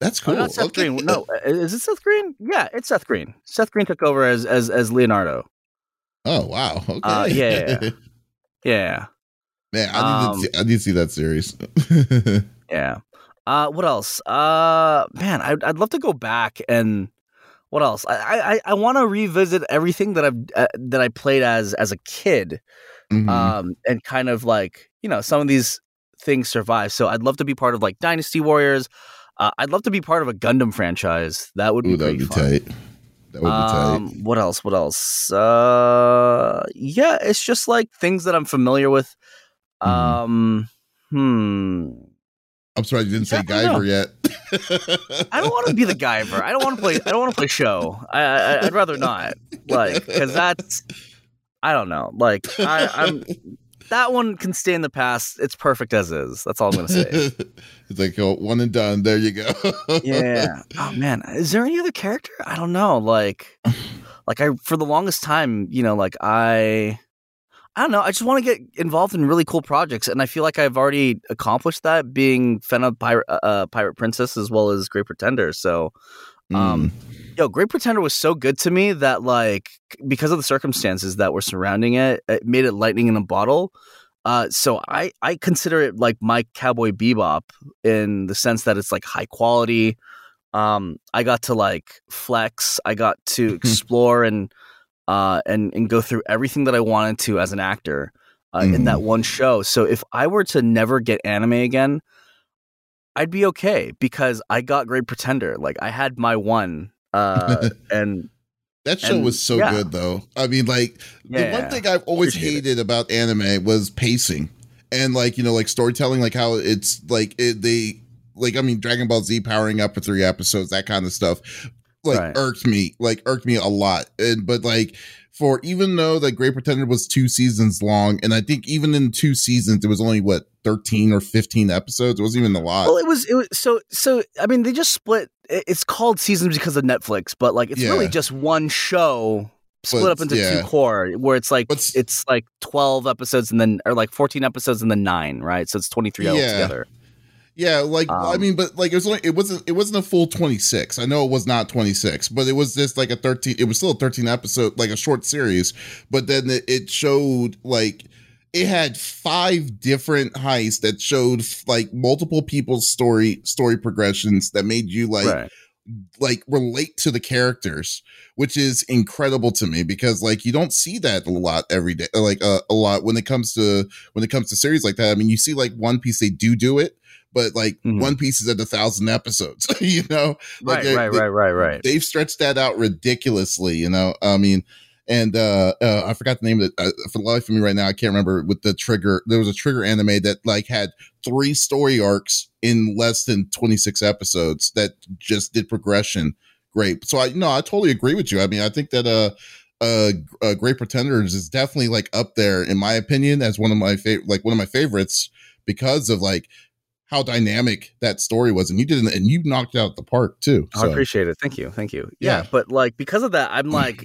That's cool. Oh, not Seth okay. Green. No, is it Seth Green? Yeah, it's Seth Green. Seth Green took over as as as Leonardo. Oh wow! Okay. Uh, yeah, yeah, yeah. Man, I need, um, to see, I need to see that series. yeah. Uh, what else? Uh, man, I'd I'd love to go back and what else? I I I want to revisit everything that I've uh, that I played as as a kid, mm-hmm. um, and kind of like you know some of these things survive. So I'd love to be part of like Dynasty Warriors. Uh, I'd love to be part of a Gundam franchise. That would be Ooh, that would be fun. tight. That would be um, tight. What else? What else? Uh, yeah, it's just like things that I'm familiar with. Mm-hmm. Um, hmm. I'm sorry, you didn't say Guyver yet. I don't want to be the Guyver. I don't want to play. I don't want to play show. I, I would rather not. Like, because that's. I don't know. Like, I, I'm that one can stay in the past. It's perfect as is. That's all I'm gonna say. it's like oh, one and done. There you go. yeah. Oh man, is there any other character? I don't know. Like, like I for the longest time, you know, like I. I don't know. I just want to get involved in really cool projects, and I feel like I've already accomplished that, being Fena Pirate, uh, uh, Pirate Princess as well as Great Pretender. So, um, mm yo, Great Pretender was so good to me that like because of the circumstances that were surrounding it, it made it lightning in a bottle. Uh, so I I consider it like my Cowboy Bebop in the sense that it's like high quality. Um, I got to like flex. I got to explore and uh and and go through everything that I wanted to as an actor uh, mm. in that mm-hmm. one show. So if I were to never get anime again, I'd be okay because I got Great Pretender. Like I had my one uh, and that show and, was so yeah. good, though. I mean, like yeah, the one thing I've always hated it. about anime was pacing and like you know like storytelling, like how it's like it, they like I mean Dragon Ball Z powering up for three episodes, that kind of stuff, like right. irked me, like irked me a lot. And but like for even though the Great Pretender was two seasons long, and I think even in two seasons it was only what thirteen or fifteen episodes. It wasn't even a lot. Well, it was it was so so. I mean, they just split. It's called seasons because of Netflix, but like it's yeah. really just one show split but, up into yeah. two core, where it's like but, it's like twelve episodes and then or like fourteen episodes and then nine, right? So it's twenty three yeah. altogether. Yeah, like um, I mean, but like it was only it wasn't it wasn't a full twenty six. I know it was not twenty six, but it was just like a thirteen. It was still a thirteen episode, like a short series. But then it, it showed like it had five different heists that showed like multiple people's story story progressions that made you like. Right like relate to the characters which is incredible to me because like you don't see that a lot every day like uh, a lot when it comes to when it comes to series like that i mean you see like one piece they do do it but like mm-hmm. One Piece is at a thousand episodes, you know? Like right, right, they, right, right, right. They've stretched that out ridiculously, you know? I mean, and uh, uh I forgot the name of it uh, for the life of me right now. I can't remember with the trigger. There was a trigger anime that like had three story arcs in less than 26 episodes that just did progression great. So I no, I totally agree with you. I mean, I think that uh uh, uh Great Pretenders is definitely like up there in my opinion as one of my favorite like one of my favorites because of like how dynamic that story was, and you did, and you knocked out the park too. So. I appreciate it. Thank you, thank you. Yeah, yeah, but like because of that, I'm like,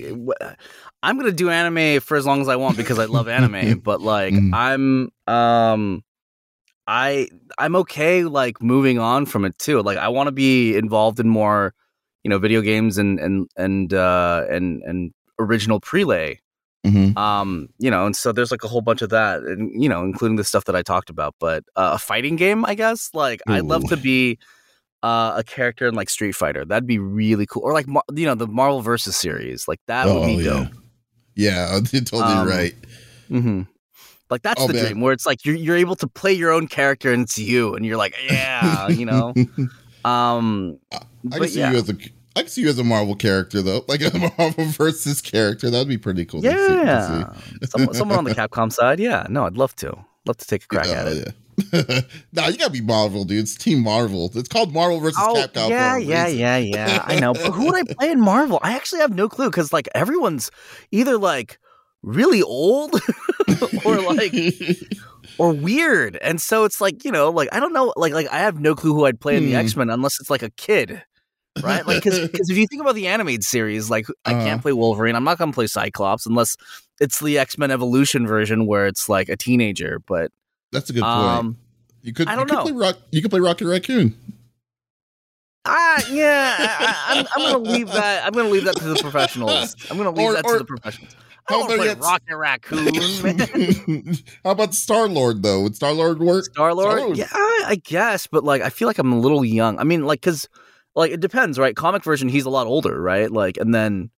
I'm gonna do anime for as long as I want because I love anime. but like, mm. I'm, um, I, I'm okay like moving on from it too. Like, I want to be involved in more, you know, video games and and and uh and and original prelay Mm-hmm. Um, you know, and so there's like a whole bunch of that, and you know, including the stuff that I talked about. But uh, a fighting game, I guess. Like Ooh. I love to be uh, a character in like Street Fighter. That'd be really cool. Or like you know the Marvel versus series. Like that oh, would be yeah. dope. Yeah, you're totally um, right. Mm-hmm. Like that's oh, the man. dream where it's like you're you're able to play your own character and it's you, and you're like, yeah, you know. um, I, I can see yeah. you as a I can see you as a Marvel character though, like a Marvel versus character. That'd be pretty cool. Yeah, someone, someone on the Capcom side. Yeah, no, I'd love to. Love to take a crack at it. Yeah. nah, you gotta be Marvel, dude. It's Team Marvel. It's called Marvel versus oh, Capcom. Yeah, yeah, yeah, yeah. I know. But who would I play in Marvel? I actually have no clue because like everyone's either like really old or like or weird. And so it's like, you know, like I don't know, like like I have no clue who I'd play in the hmm. X-Men unless it's like a kid. Right? Like cuz if you think about the animated series, like I uh-huh. can't play Wolverine. I'm not to play Cyclops unless it's the X-Men Evolution version where it's like a teenager, but That's a good point. Um, you could I don't you could know. Play Rock, you could play Rocket Raccoon. Ah, yeah, I, am I'm, I'm gonna leave that. I'm gonna leave that to the professionals. I'm gonna leave or, that or, to the professionals. I How about play Rocket Raccoon. How about Star Lord though? Would Star Lord work? Star Lord, yeah, I guess, but like I feel like I'm a little young. I mean, like because like it depends, right? Comic version, he's a lot older, right? Like, and then.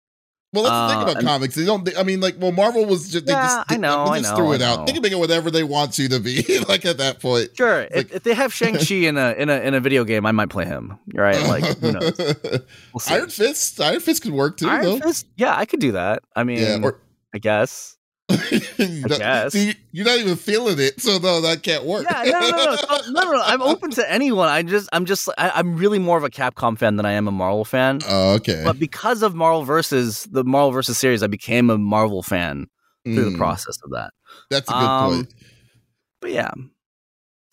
Well, that's uh, the thing uh, about and, comics. They don't. They, I mean, like, well, Marvel was just. They yeah, just, I know. They just I know, threw it out. They can make it whatever they want you to be. like at that point. Sure. If, like, if, they have Shang Chi in a in a in a video game, I might play him. Right? Like, who knows? We'll Iron Fist. Iron Fist could work too. Iron though. Fist. Yeah, I could do that. I mean, yeah, or, I guess. Guess. See, you're not even feeling it, so no, that can't work. Yeah, no, no, no, no, no. I'm open to anyone. I just, I'm just, I, am really more of a Capcom fan than I am a Marvel fan. Oh, okay. But because of Marvel versus the Marvel versus series, I became a Marvel fan through mm. the process of that. That's a good um, point. But yeah.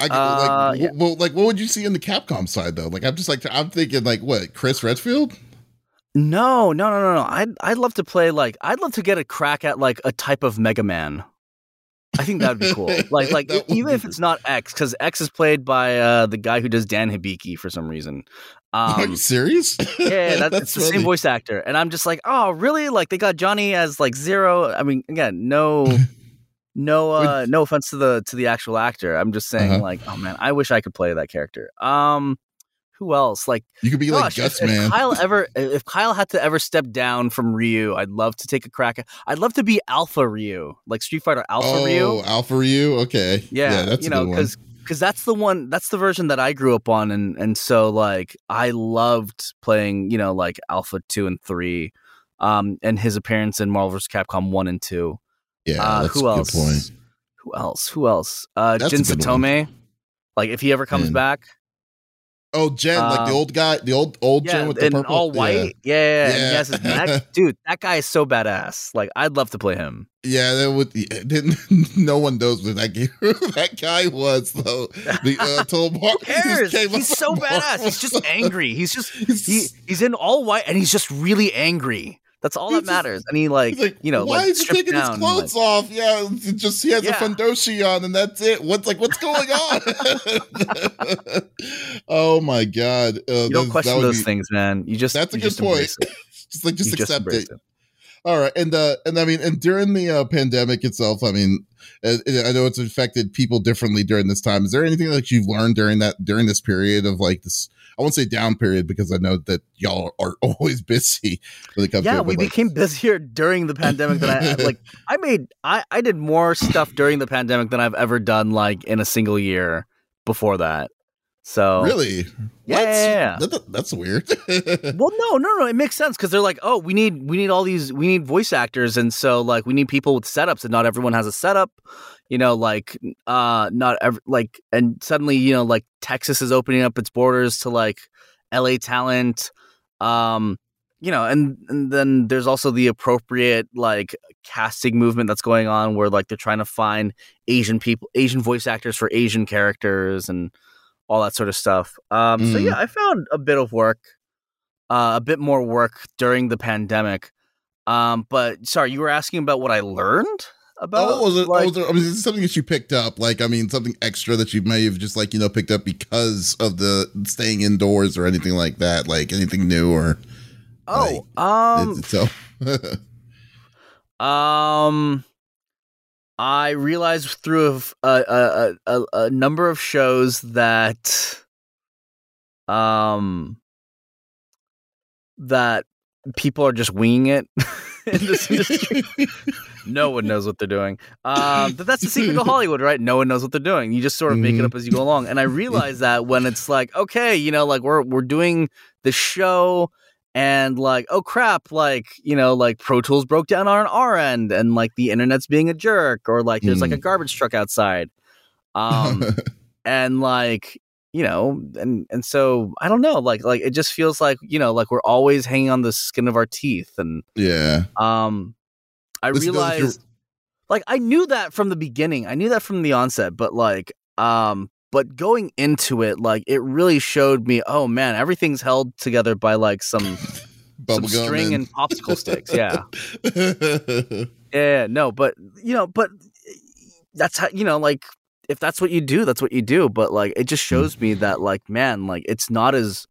I uh, like, yeah. well, like, what would you see on the Capcom side though? Like, I'm just like, I'm thinking, like, what, Chris Redfield? No, no, no, no, no. I'd I'd love to play like I'd love to get a crack at like a type of Mega Man. I think that would be cool. Like like even if it's not X, because X is played by uh, the guy who does Dan Hibiki for some reason. Um, Are you um, serious? Yeah, that's, that's the same voice actor, and I'm just like, oh, really? Like they got Johnny as like zero. I mean, again, no, no, uh, no offense to the to the actual actor. I'm just saying, uh-huh. like, oh man, I wish I could play that character. Um, who else? Like you could be gosh, like Guts if, Man. If Kyle ever, if Kyle had to ever step down from Ryu, I'd love to take a crack. At, I'd love to be Alpha Ryu, like Street Fighter Alpha oh, Ryu. Oh, Alpha Ryu. Okay. Yeah, yeah that's you know because because that's the one that's the version that I grew up on, and and so like I loved playing you know like Alpha two and three, um, and his appearance in Marvel vs. Capcom one and two. Yeah, uh, who else? Point. Who else? Who else? Uh, Jin Saotome. Like if he ever comes back. Oh, Jen, like the um, old guy, the old old yeah, Jen with the purple, all white. Yeah, yeah, yeah. yeah. Dude, that guy is so badass. Like, I'd love to play him. Yeah, that would. Didn't no one knows what that guy, that guy was though. The uh, told Who cares? He's so badass. He's just angry. He's just he, he's in all white and he's just really angry. That's all that matters. And he like, like you know, why like, is he taking his clothes like, off? Yeah, just he has yeah. a fundoshi on, and that's it. What's like, what's going on? oh my god! Uh, you don't question those be, things, man. You just that's a good point. just like just you accept just it. it. All right, and uh, and I mean, and during the uh, pandemic itself, I mean, uh, I know it's affected people differently during this time. Is there anything that you've learned during that during this period of like this I won't say down period because I know that y'all are always busy when it comes yeah, to we like, became busier during the pandemic than I like. I made I I did more stuff during the pandemic than I've ever done like in a single year before that. So really, yeah, yeah, yeah. That, that's weird. well, no, no, no. It makes sense because they're like, oh, we need we need all these we need voice actors, and so like we need people with setups, and not everyone has a setup you know like uh not ever like and suddenly you know like texas is opening up its borders to like la talent um you know and and then there's also the appropriate like casting movement that's going on where like they're trying to find asian people asian voice actors for asian characters and all that sort of stuff um mm. so yeah i found a bit of work uh, a bit more work during the pandemic um but sorry you were asking about what i learned about? Oh, was it, like, was it, I mean, is something that you picked up? Like, I mean, something extra that you may have just like you know picked up because of the staying indoors or anything like that? Like anything new or? Oh, like, um, so. um, I realized through a, a, a, a number of shows that um that people are just winging it in this industry. no one knows what they're doing. Um, but that's the secret of Hollywood, right? No one knows what they're doing. You just sort of make mm-hmm. it up as you go along. And I realize that when it's like, okay, you know, like we're we're doing the show and like, oh crap, like, you know, like Pro Tools broke down on our end and like the internet's being a jerk or like there's mm. like a mm. garbage truck outside. Um and like you know and and so i don't know like like it just feels like you know like we're always hanging on the skin of our teeth and yeah um i this realized like i knew that from the beginning i knew that from the onset but like um but going into it like it really showed me oh man everything's held together by like some some string and popsicle sticks yeah yeah no but you know but that's how you know like if that's what you do, that's what you do. But like, it just hmm. shows me that like, man, like it's not as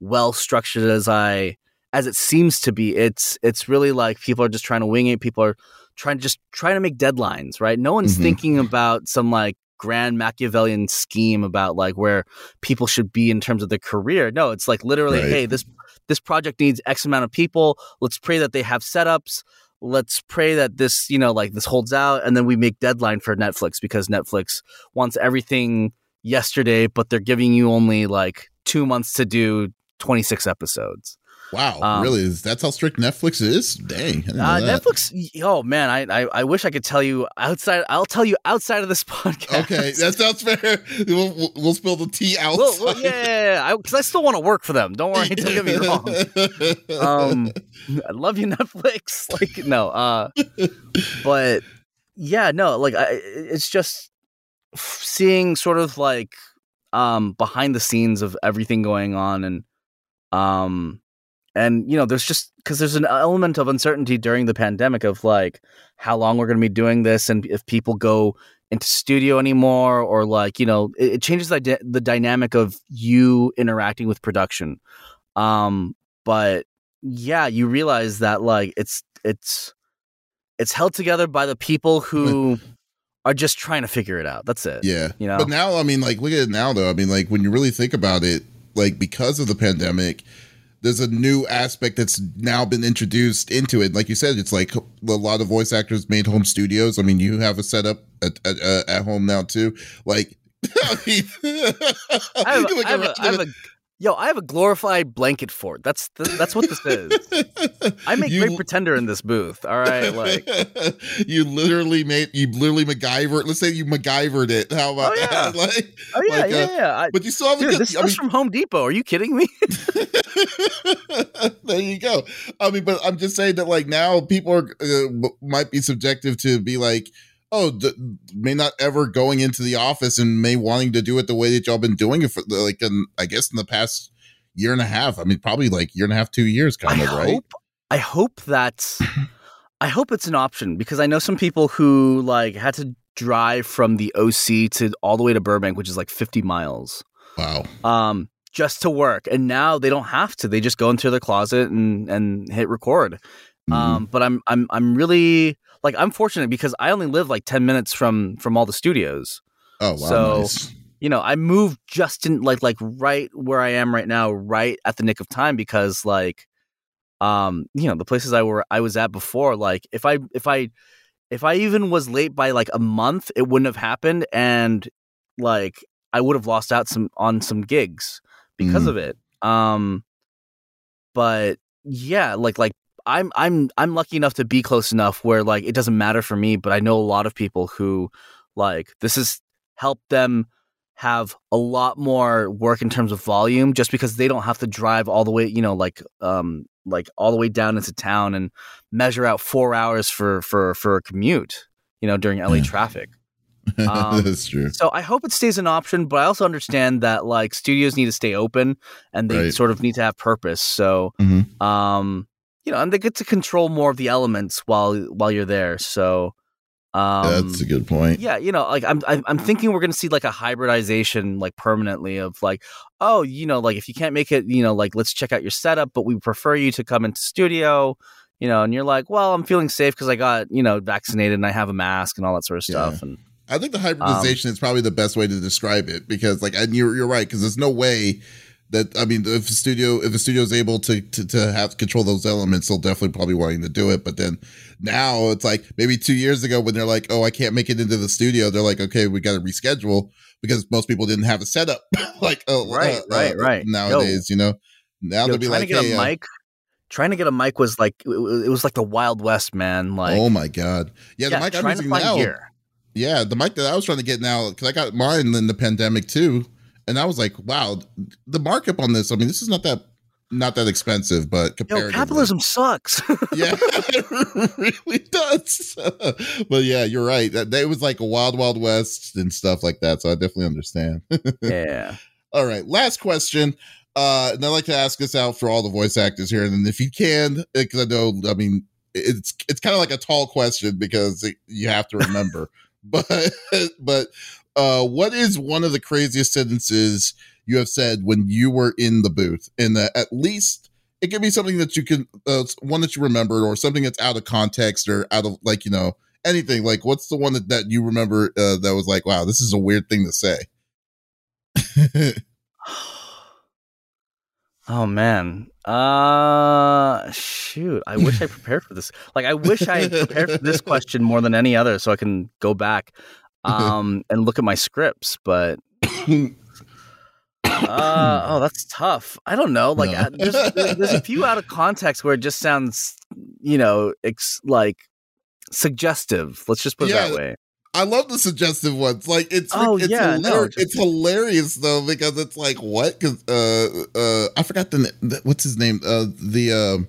well structured as I as it seems to be. It's it's really like people are just trying to wing it. People are trying to just trying to make deadlines, right? No one's mm-hmm. thinking about some like grand Machiavellian scheme about like where people should be in terms of their career. No, it's like literally, right. hey, this this project needs X amount of people. Let's pray that they have setups let's pray that this, you know, like this holds out. And then we make deadline for Netflix because Netflix wants everything yesterday, but they're giving you only like two months to do 26 episodes. Wow, um, really? Is that's how strict Netflix is? Dang. Uh, Netflix. Oh man, I, I, I wish I could tell you outside. I'll tell you outside of this podcast. Okay, that sounds fair. We'll, we'll spill the tea out. Well, well, yeah, because I, I, still want to work for them. Don't worry. Don't get me wrong. Um, I love you, Netflix. Like no, uh, but yeah, no, like I, it's just seeing sort of like um behind the scenes of everything going on and um and you know there's just because there's an element of uncertainty during the pandemic of like how long we're going to be doing this and if people go into studio anymore or like you know it, it changes the, the dynamic of you interacting with production. Um but yeah you realize that like it's it's it's held together by the people who are just trying to figure it out. That's it yeah. you know? But now i mean like look at it now though. I mean like when you really think about it like because of the pandemic there's a new aspect that's now been introduced into it. Like you said, it's like a lot of voice actors made home studios. I mean, you have a setup at at, uh, at home now too. Like, I mean, I have, I have, a, I have a Yo, I have a glorified blanket fort. That's that's what this is. I make you, great pretender in this booth. All right, like you literally made you literally MacGyver. Let's say you MacGyvered it. How about oh, yeah. that? Like, oh yeah, like, yeah, uh, yeah. I, but you still have dude, this is from Home Depot. Are you kidding me? there you go. I mean, but I'm just saying that like now people are uh, might be subjective to be like oh, may not ever going into the office and may wanting to do it the way that y'all been doing it for like, in, I guess in the past year and a half. I mean, probably like year and a half, two years, kind I of, hope, right? I hope that's. I hope it's an option because I know some people who like had to drive from the OC to all the way to Burbank, which is like 50 miles. Wow. Um, just to work, and now they don't have to. They just go into their closet and and hit record. Mm-hmm. Um, but I'm I'm I'm really like I'm fortunate because I only live like 10 minutes from from all the studios. Oh, wow. So, nice. you know, I moved just in like like right where I am right now, right at the nick of time because like um, you know, the places I were I was at before, like if I if I if I even was late by like a month, it wouldn't have happened and like I would have lost out some on some gigs because mm. of it. Um but yeah, like like I'm I'm I'm lucky enough to be close enough where like it doesn't matter for me, but I know a lot of people who like this has helped them have a lot more work in terms of volume just because they don't have to drive all the way, you know, like um like all the way down into town and measure out 4 hours for for for a commute, you know, during LA traffic. Um, That's true. So I hope it stays an option, but I also understand that like studios need to stay open and they right. sort of need to have purpose. So, mm-hmm. um, you know, and they get to control more of the elements while while you're there. So um, that's a good point. Yeah, you know, like I'm I'm thinking we're gonna see like a hybridization like permanently of like, oh, you know, like if you can't make it, you know, like let's check out your setup, but we prefer you to come into studio, you know, and you're like, well, I'm feeling safe because I got you know vaccinated and I have a mask and all that sort of stuff. Yeah. And I think the hybridization um, is probably the best way to describe it because like, and you're you're right because there's no way that I mean, if the studio if the studio is able to, to to have control those elements, they'll definitely probably wanting to do it. But then now it's like maybe two years ago when they're like, oh, I can't make it into the studio. They're like, okay, we got to reschedule because most people didn't have a setup like oh right, uh, right, uh, right. Nowadays, Yo, you know, now they'll be like, to get hey, a uh, mic. Trying to get a mic was like it was like the Wild West, man. Like, oh my god, yeah, the mic I'm using now. Gear. Yeah, the mic that I was trying to get now because I got mine in the pandemic too and I was like, wow, the markup on this. I mean, this is not that not that expensive, but Yo, capitalism sucks. yeah, it really does. but yeah, you're right. That it was like a wild, wild west and stuff like that. So I definitely understand. yeah. All right. Last question. Uh, and I like to ask this out for all the voice actors here, and if you can, because I know, I mean, it's it's kind of like a tall question because it, you have to remember. but but uh, what is one of the craziest sentences you have said when you were in the booth? And uh, at least it can be something that you can, uh, one that you remembered, or something that's out of context or out of like you know anything. Like, what's the one that, that you remember uh, that was like, wow, this is a weird thing to say? oh man, uh, shoot, I wish I prepared for this. Like, I wish I prepared for this question more than any other, so I can go back um, and look at my scripts, but uh, oh, that's tough. I don't know. Like, no. there's, there's a few out of context where it just sounds, you know, ex- like suggestive. Let's just put yeah, it that way. I love the suggestive ones. Like it's oh it's yeah, hilarious. No, just, it's hilarious though because it's like what? Because uh uh I forgot the, the what's his name uh the um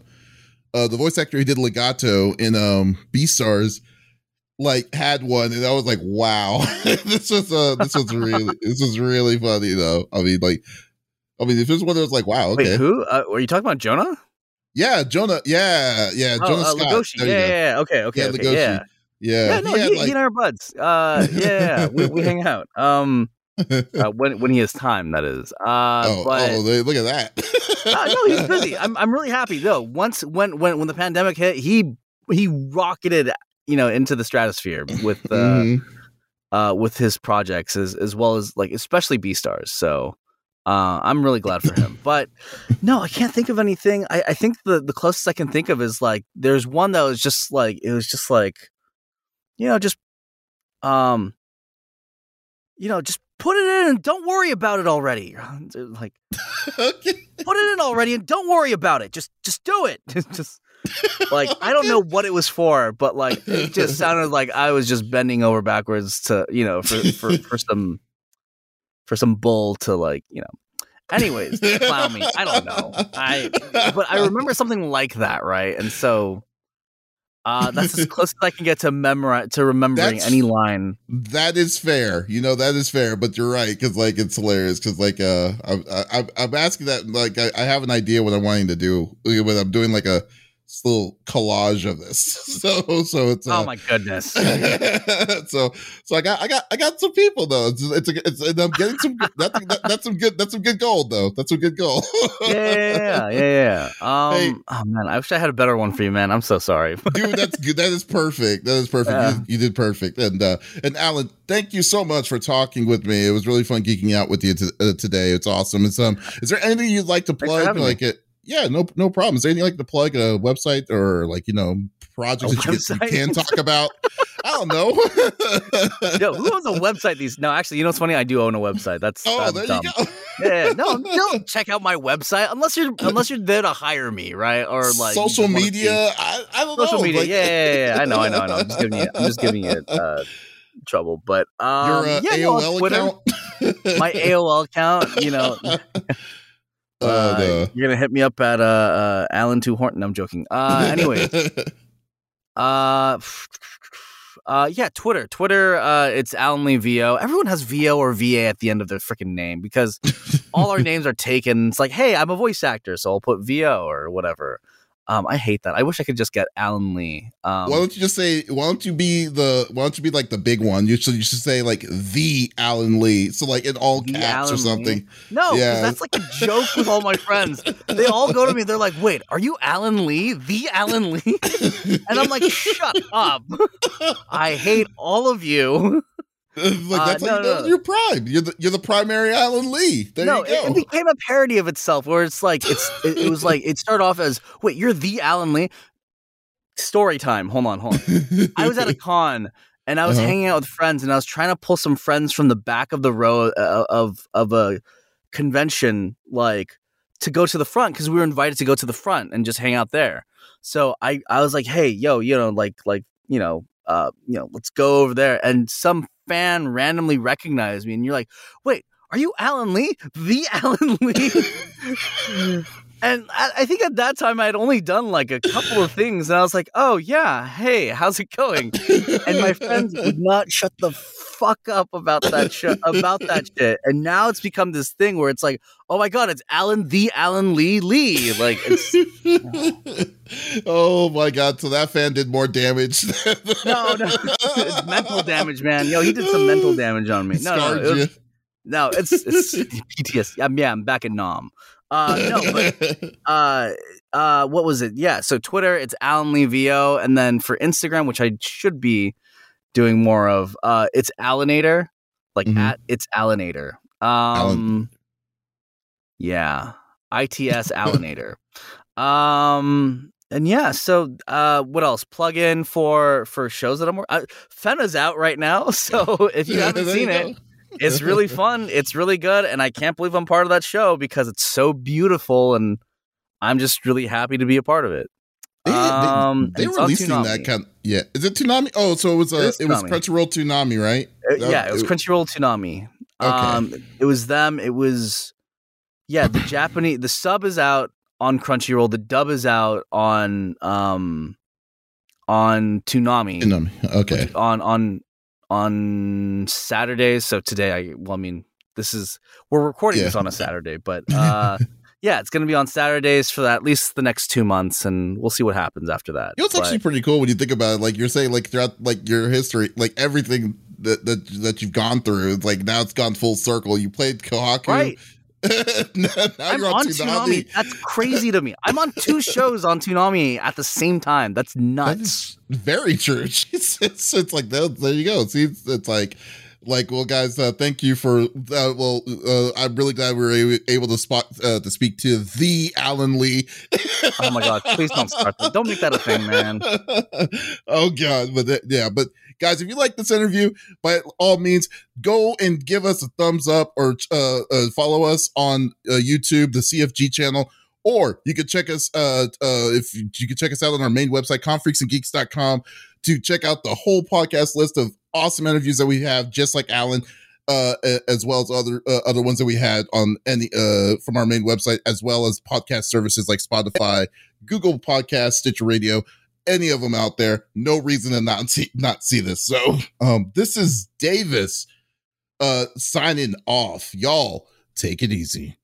uh the voice actor who did Legato in um Beastars like had one and I was like, wow, this was uh this was really this was really funny though. I mean, like, I mean, if this one was like, wow, okay, Wait, who? Uh, were you talking about Jonah? Yeah, Jonah. Yeah, yeah, oh, Jonah uh, Scott. Yeah, yeah, yeah, okay, okay, yeah, okay, yeah. Yeah, yeah, no, he, he, like... he and I are buds. Uh, yeah, yeah, we, we hang out. Um, uh, when when he has time, that is. Uh, oh, but, oh, look at that. uh, no, he's busy. I'm I'm really happy though. Once when when when the pandemic hit, he he rocketed you know into the stratosphere with uh, mm-hmm. uh with his projects as as well as like especially Beastars. So uh, I'm really glad for him. But no, I can't think of anything. I, I think the the closest I can think of is like there's one that was just like it was just like you know just um you know just put it in and don't worry about it already. like okay. put it in already and don't worry about it. Just just do it. just like I don't know what it was for, but like it just sounded like I was just bending over backwards to you know for for, for some for some bull to like you know. Anyways, plow me. I don't know. I but I remember something like that, right? And so uh, that's as close as I can get to memorize to remembering that's, any line. That is fair. You know that is fair, but you're right because like it's hilarious because like uh I, I, I'm asking that like I, I have an idea what I'm wanting to do when I'm doing like a little collage of this. So so it's uh, oh my goodness. so so I got I got I got some people though. It's it's, a, it's and I'm getting some that's that, that's some good that's some good gold though. That's some good gold. yeah, yeah, yeah. Um, hey, oh man, I wish I had a better one for you, man. I'm so sorry, dude. That's good. That is perfect. That is perfect. Yeah. You, you, did perfect. And uh and Alan, thank you so much for talking with me. It was really fun geeking out with you to, uh, today. It's awesome. It's um, is there anything you'd like to plug? Like it yeah, no, no problem. Is there anything like to plug a website or like you know projects a that you, get, you, can talk about? I don't know. Yo, who owns a website? These no, actually, you know what's funny? I do own a website. That's oh, that's there dumb. you go. yeah, no, don't check out my website unless you're unless you're there to hire me, right? Or like social media. I, I don't social know. media. Like, yeah, yeah, yeah, I know, I know, I know. I'm just giving you. I'm just giving you uh, trouble, but um, your uh, yeah, AOL no, account. my AOL account. You know. Uh, no. You're gonna hit me up at uh, uh Alan Two Horton. I'm joking. Uh, anyway, uh, uh, yeah, Twitter, Twitter. Uh, it's Alan Lee VO. Everyone has VO or VA at the end of their freaking name because all our names are taken. It's like, hey, I'm a voice actor, so I'll put VO or whatever. Um, I hate that. I wish I could just get Alan Lee. Um, why don't you just say? Why don't you be the? Why don't you be like the big one? You should. You should say like the Alan Lee. So like in all caps Alan or something. Lee? No, yeah. that's like a joke with all my friends. They all go to me. They're like, "Wait, are you Alan Lee? The Alan Lee?" and I'm like, "Shut up! I hate all of you." like that's uh, no, you know no. you're prime. You're the you're the primary Alan Lee. There no, it, it, became a parody of itself, where it's like it's it, it was like it started off as wait, you're the Alan Lee. Story time. Hold on, hold on. I was at a con and I was uh-huh. hanging out with friends, and I was trying to pull some friends from the back of the row uh, of of a convention, like to go to the front because we were invited to go to the front and just hang out there. So I I was like, hey, yo, you know, like like you know, uh, you know, let's go over there. And some fan randomly recognized me, and you're like, wait, are you Alan Lee? The Alan Lee? and I, I, think at that time I had only done like a couple of things, and I was like, "Oh yeah, hey, how's it going?" and my friends would not shut the fuck up about that shit about that shit. And now it's become this thing where it's like, "Oh my god, it's Alan the Alan Lee Lee!" Like, it's oh my god, so that fan did more damage. no, no, it's mental damage, man. Yo, he did some mental damage on me. No, no, it was, no, it's it's PTSD. I'm, yeah, I'm back in Nam. Uh, no, but uh, uh, what was it? Yeah, so Twitter, it's Alan Lee VO, and then for Instagram, which I should be doing more of, uh, it's Alanator, like mm-hmm. at it's Alanator. Um, Alan. yeah, ITS Alanator. um, and yeah, so uh, what else? Plug in for for shows that I'm. Uh, Fena's out right now, so if you haven't seen you it, it's really fun. It's really good, and I can't believe I'm part of that show because it's so beautiful, and I'm just really happy to be a part of it. They, um, they, releasing that kind. Of, yeah, is it Toonami? Oh, so it was a, it, it was Crunchyroll Toonami, right? Uh, yeah, it was Crunchyroll Toonami. Okay. Um, it was them. It was yeah. The Japanese the sub is out on Crunchyroll. The dub is out on um on Toonami. Toonami. Okay. On on on Saturdays. So today, I well, I mean, this is we're recording yeah. this on a Saturday, but uh, yeah, it's going to be on Saturdays for at least the next two months, and we'll see what happens after that. You know, it's but, actually pretty cool when you think about it. Like you're saying, like throughout like your history, like everything that that that you've gone through, like now it's gone full circle. You played Kohaku, right? now, I'm on, on Toonami. That's crazy to me. I'm on two shows on Toonami at the same time. That's nuts. That very true. It's, it's, it's like there you go. See, it's, it's like like well guys uh, thank you for uh, well uh, i'm really glad we were able to spot uh, to speak to the alan lee oh my god please don't start that. don't make that a thing man oh god but that, yeah but guys if you like this interview by all means go and give us a thumbs up or uh, uh, follow us on youtube the cfg channel or you could check us uh, uh, if you, you could check us out on our main website confreaksandgeeks.com to check out the whole podcast list of awesome interviews that we have, just like Alan, uh, as well as other uh, other ones that we had on any uh, from our main website, as well as podcast services like Spotify, Google Podcast, Stitcher Radio, any of them out there. No reason to not see not see this. So, um, this is Davis, uh, signing off. Y'all take it easy.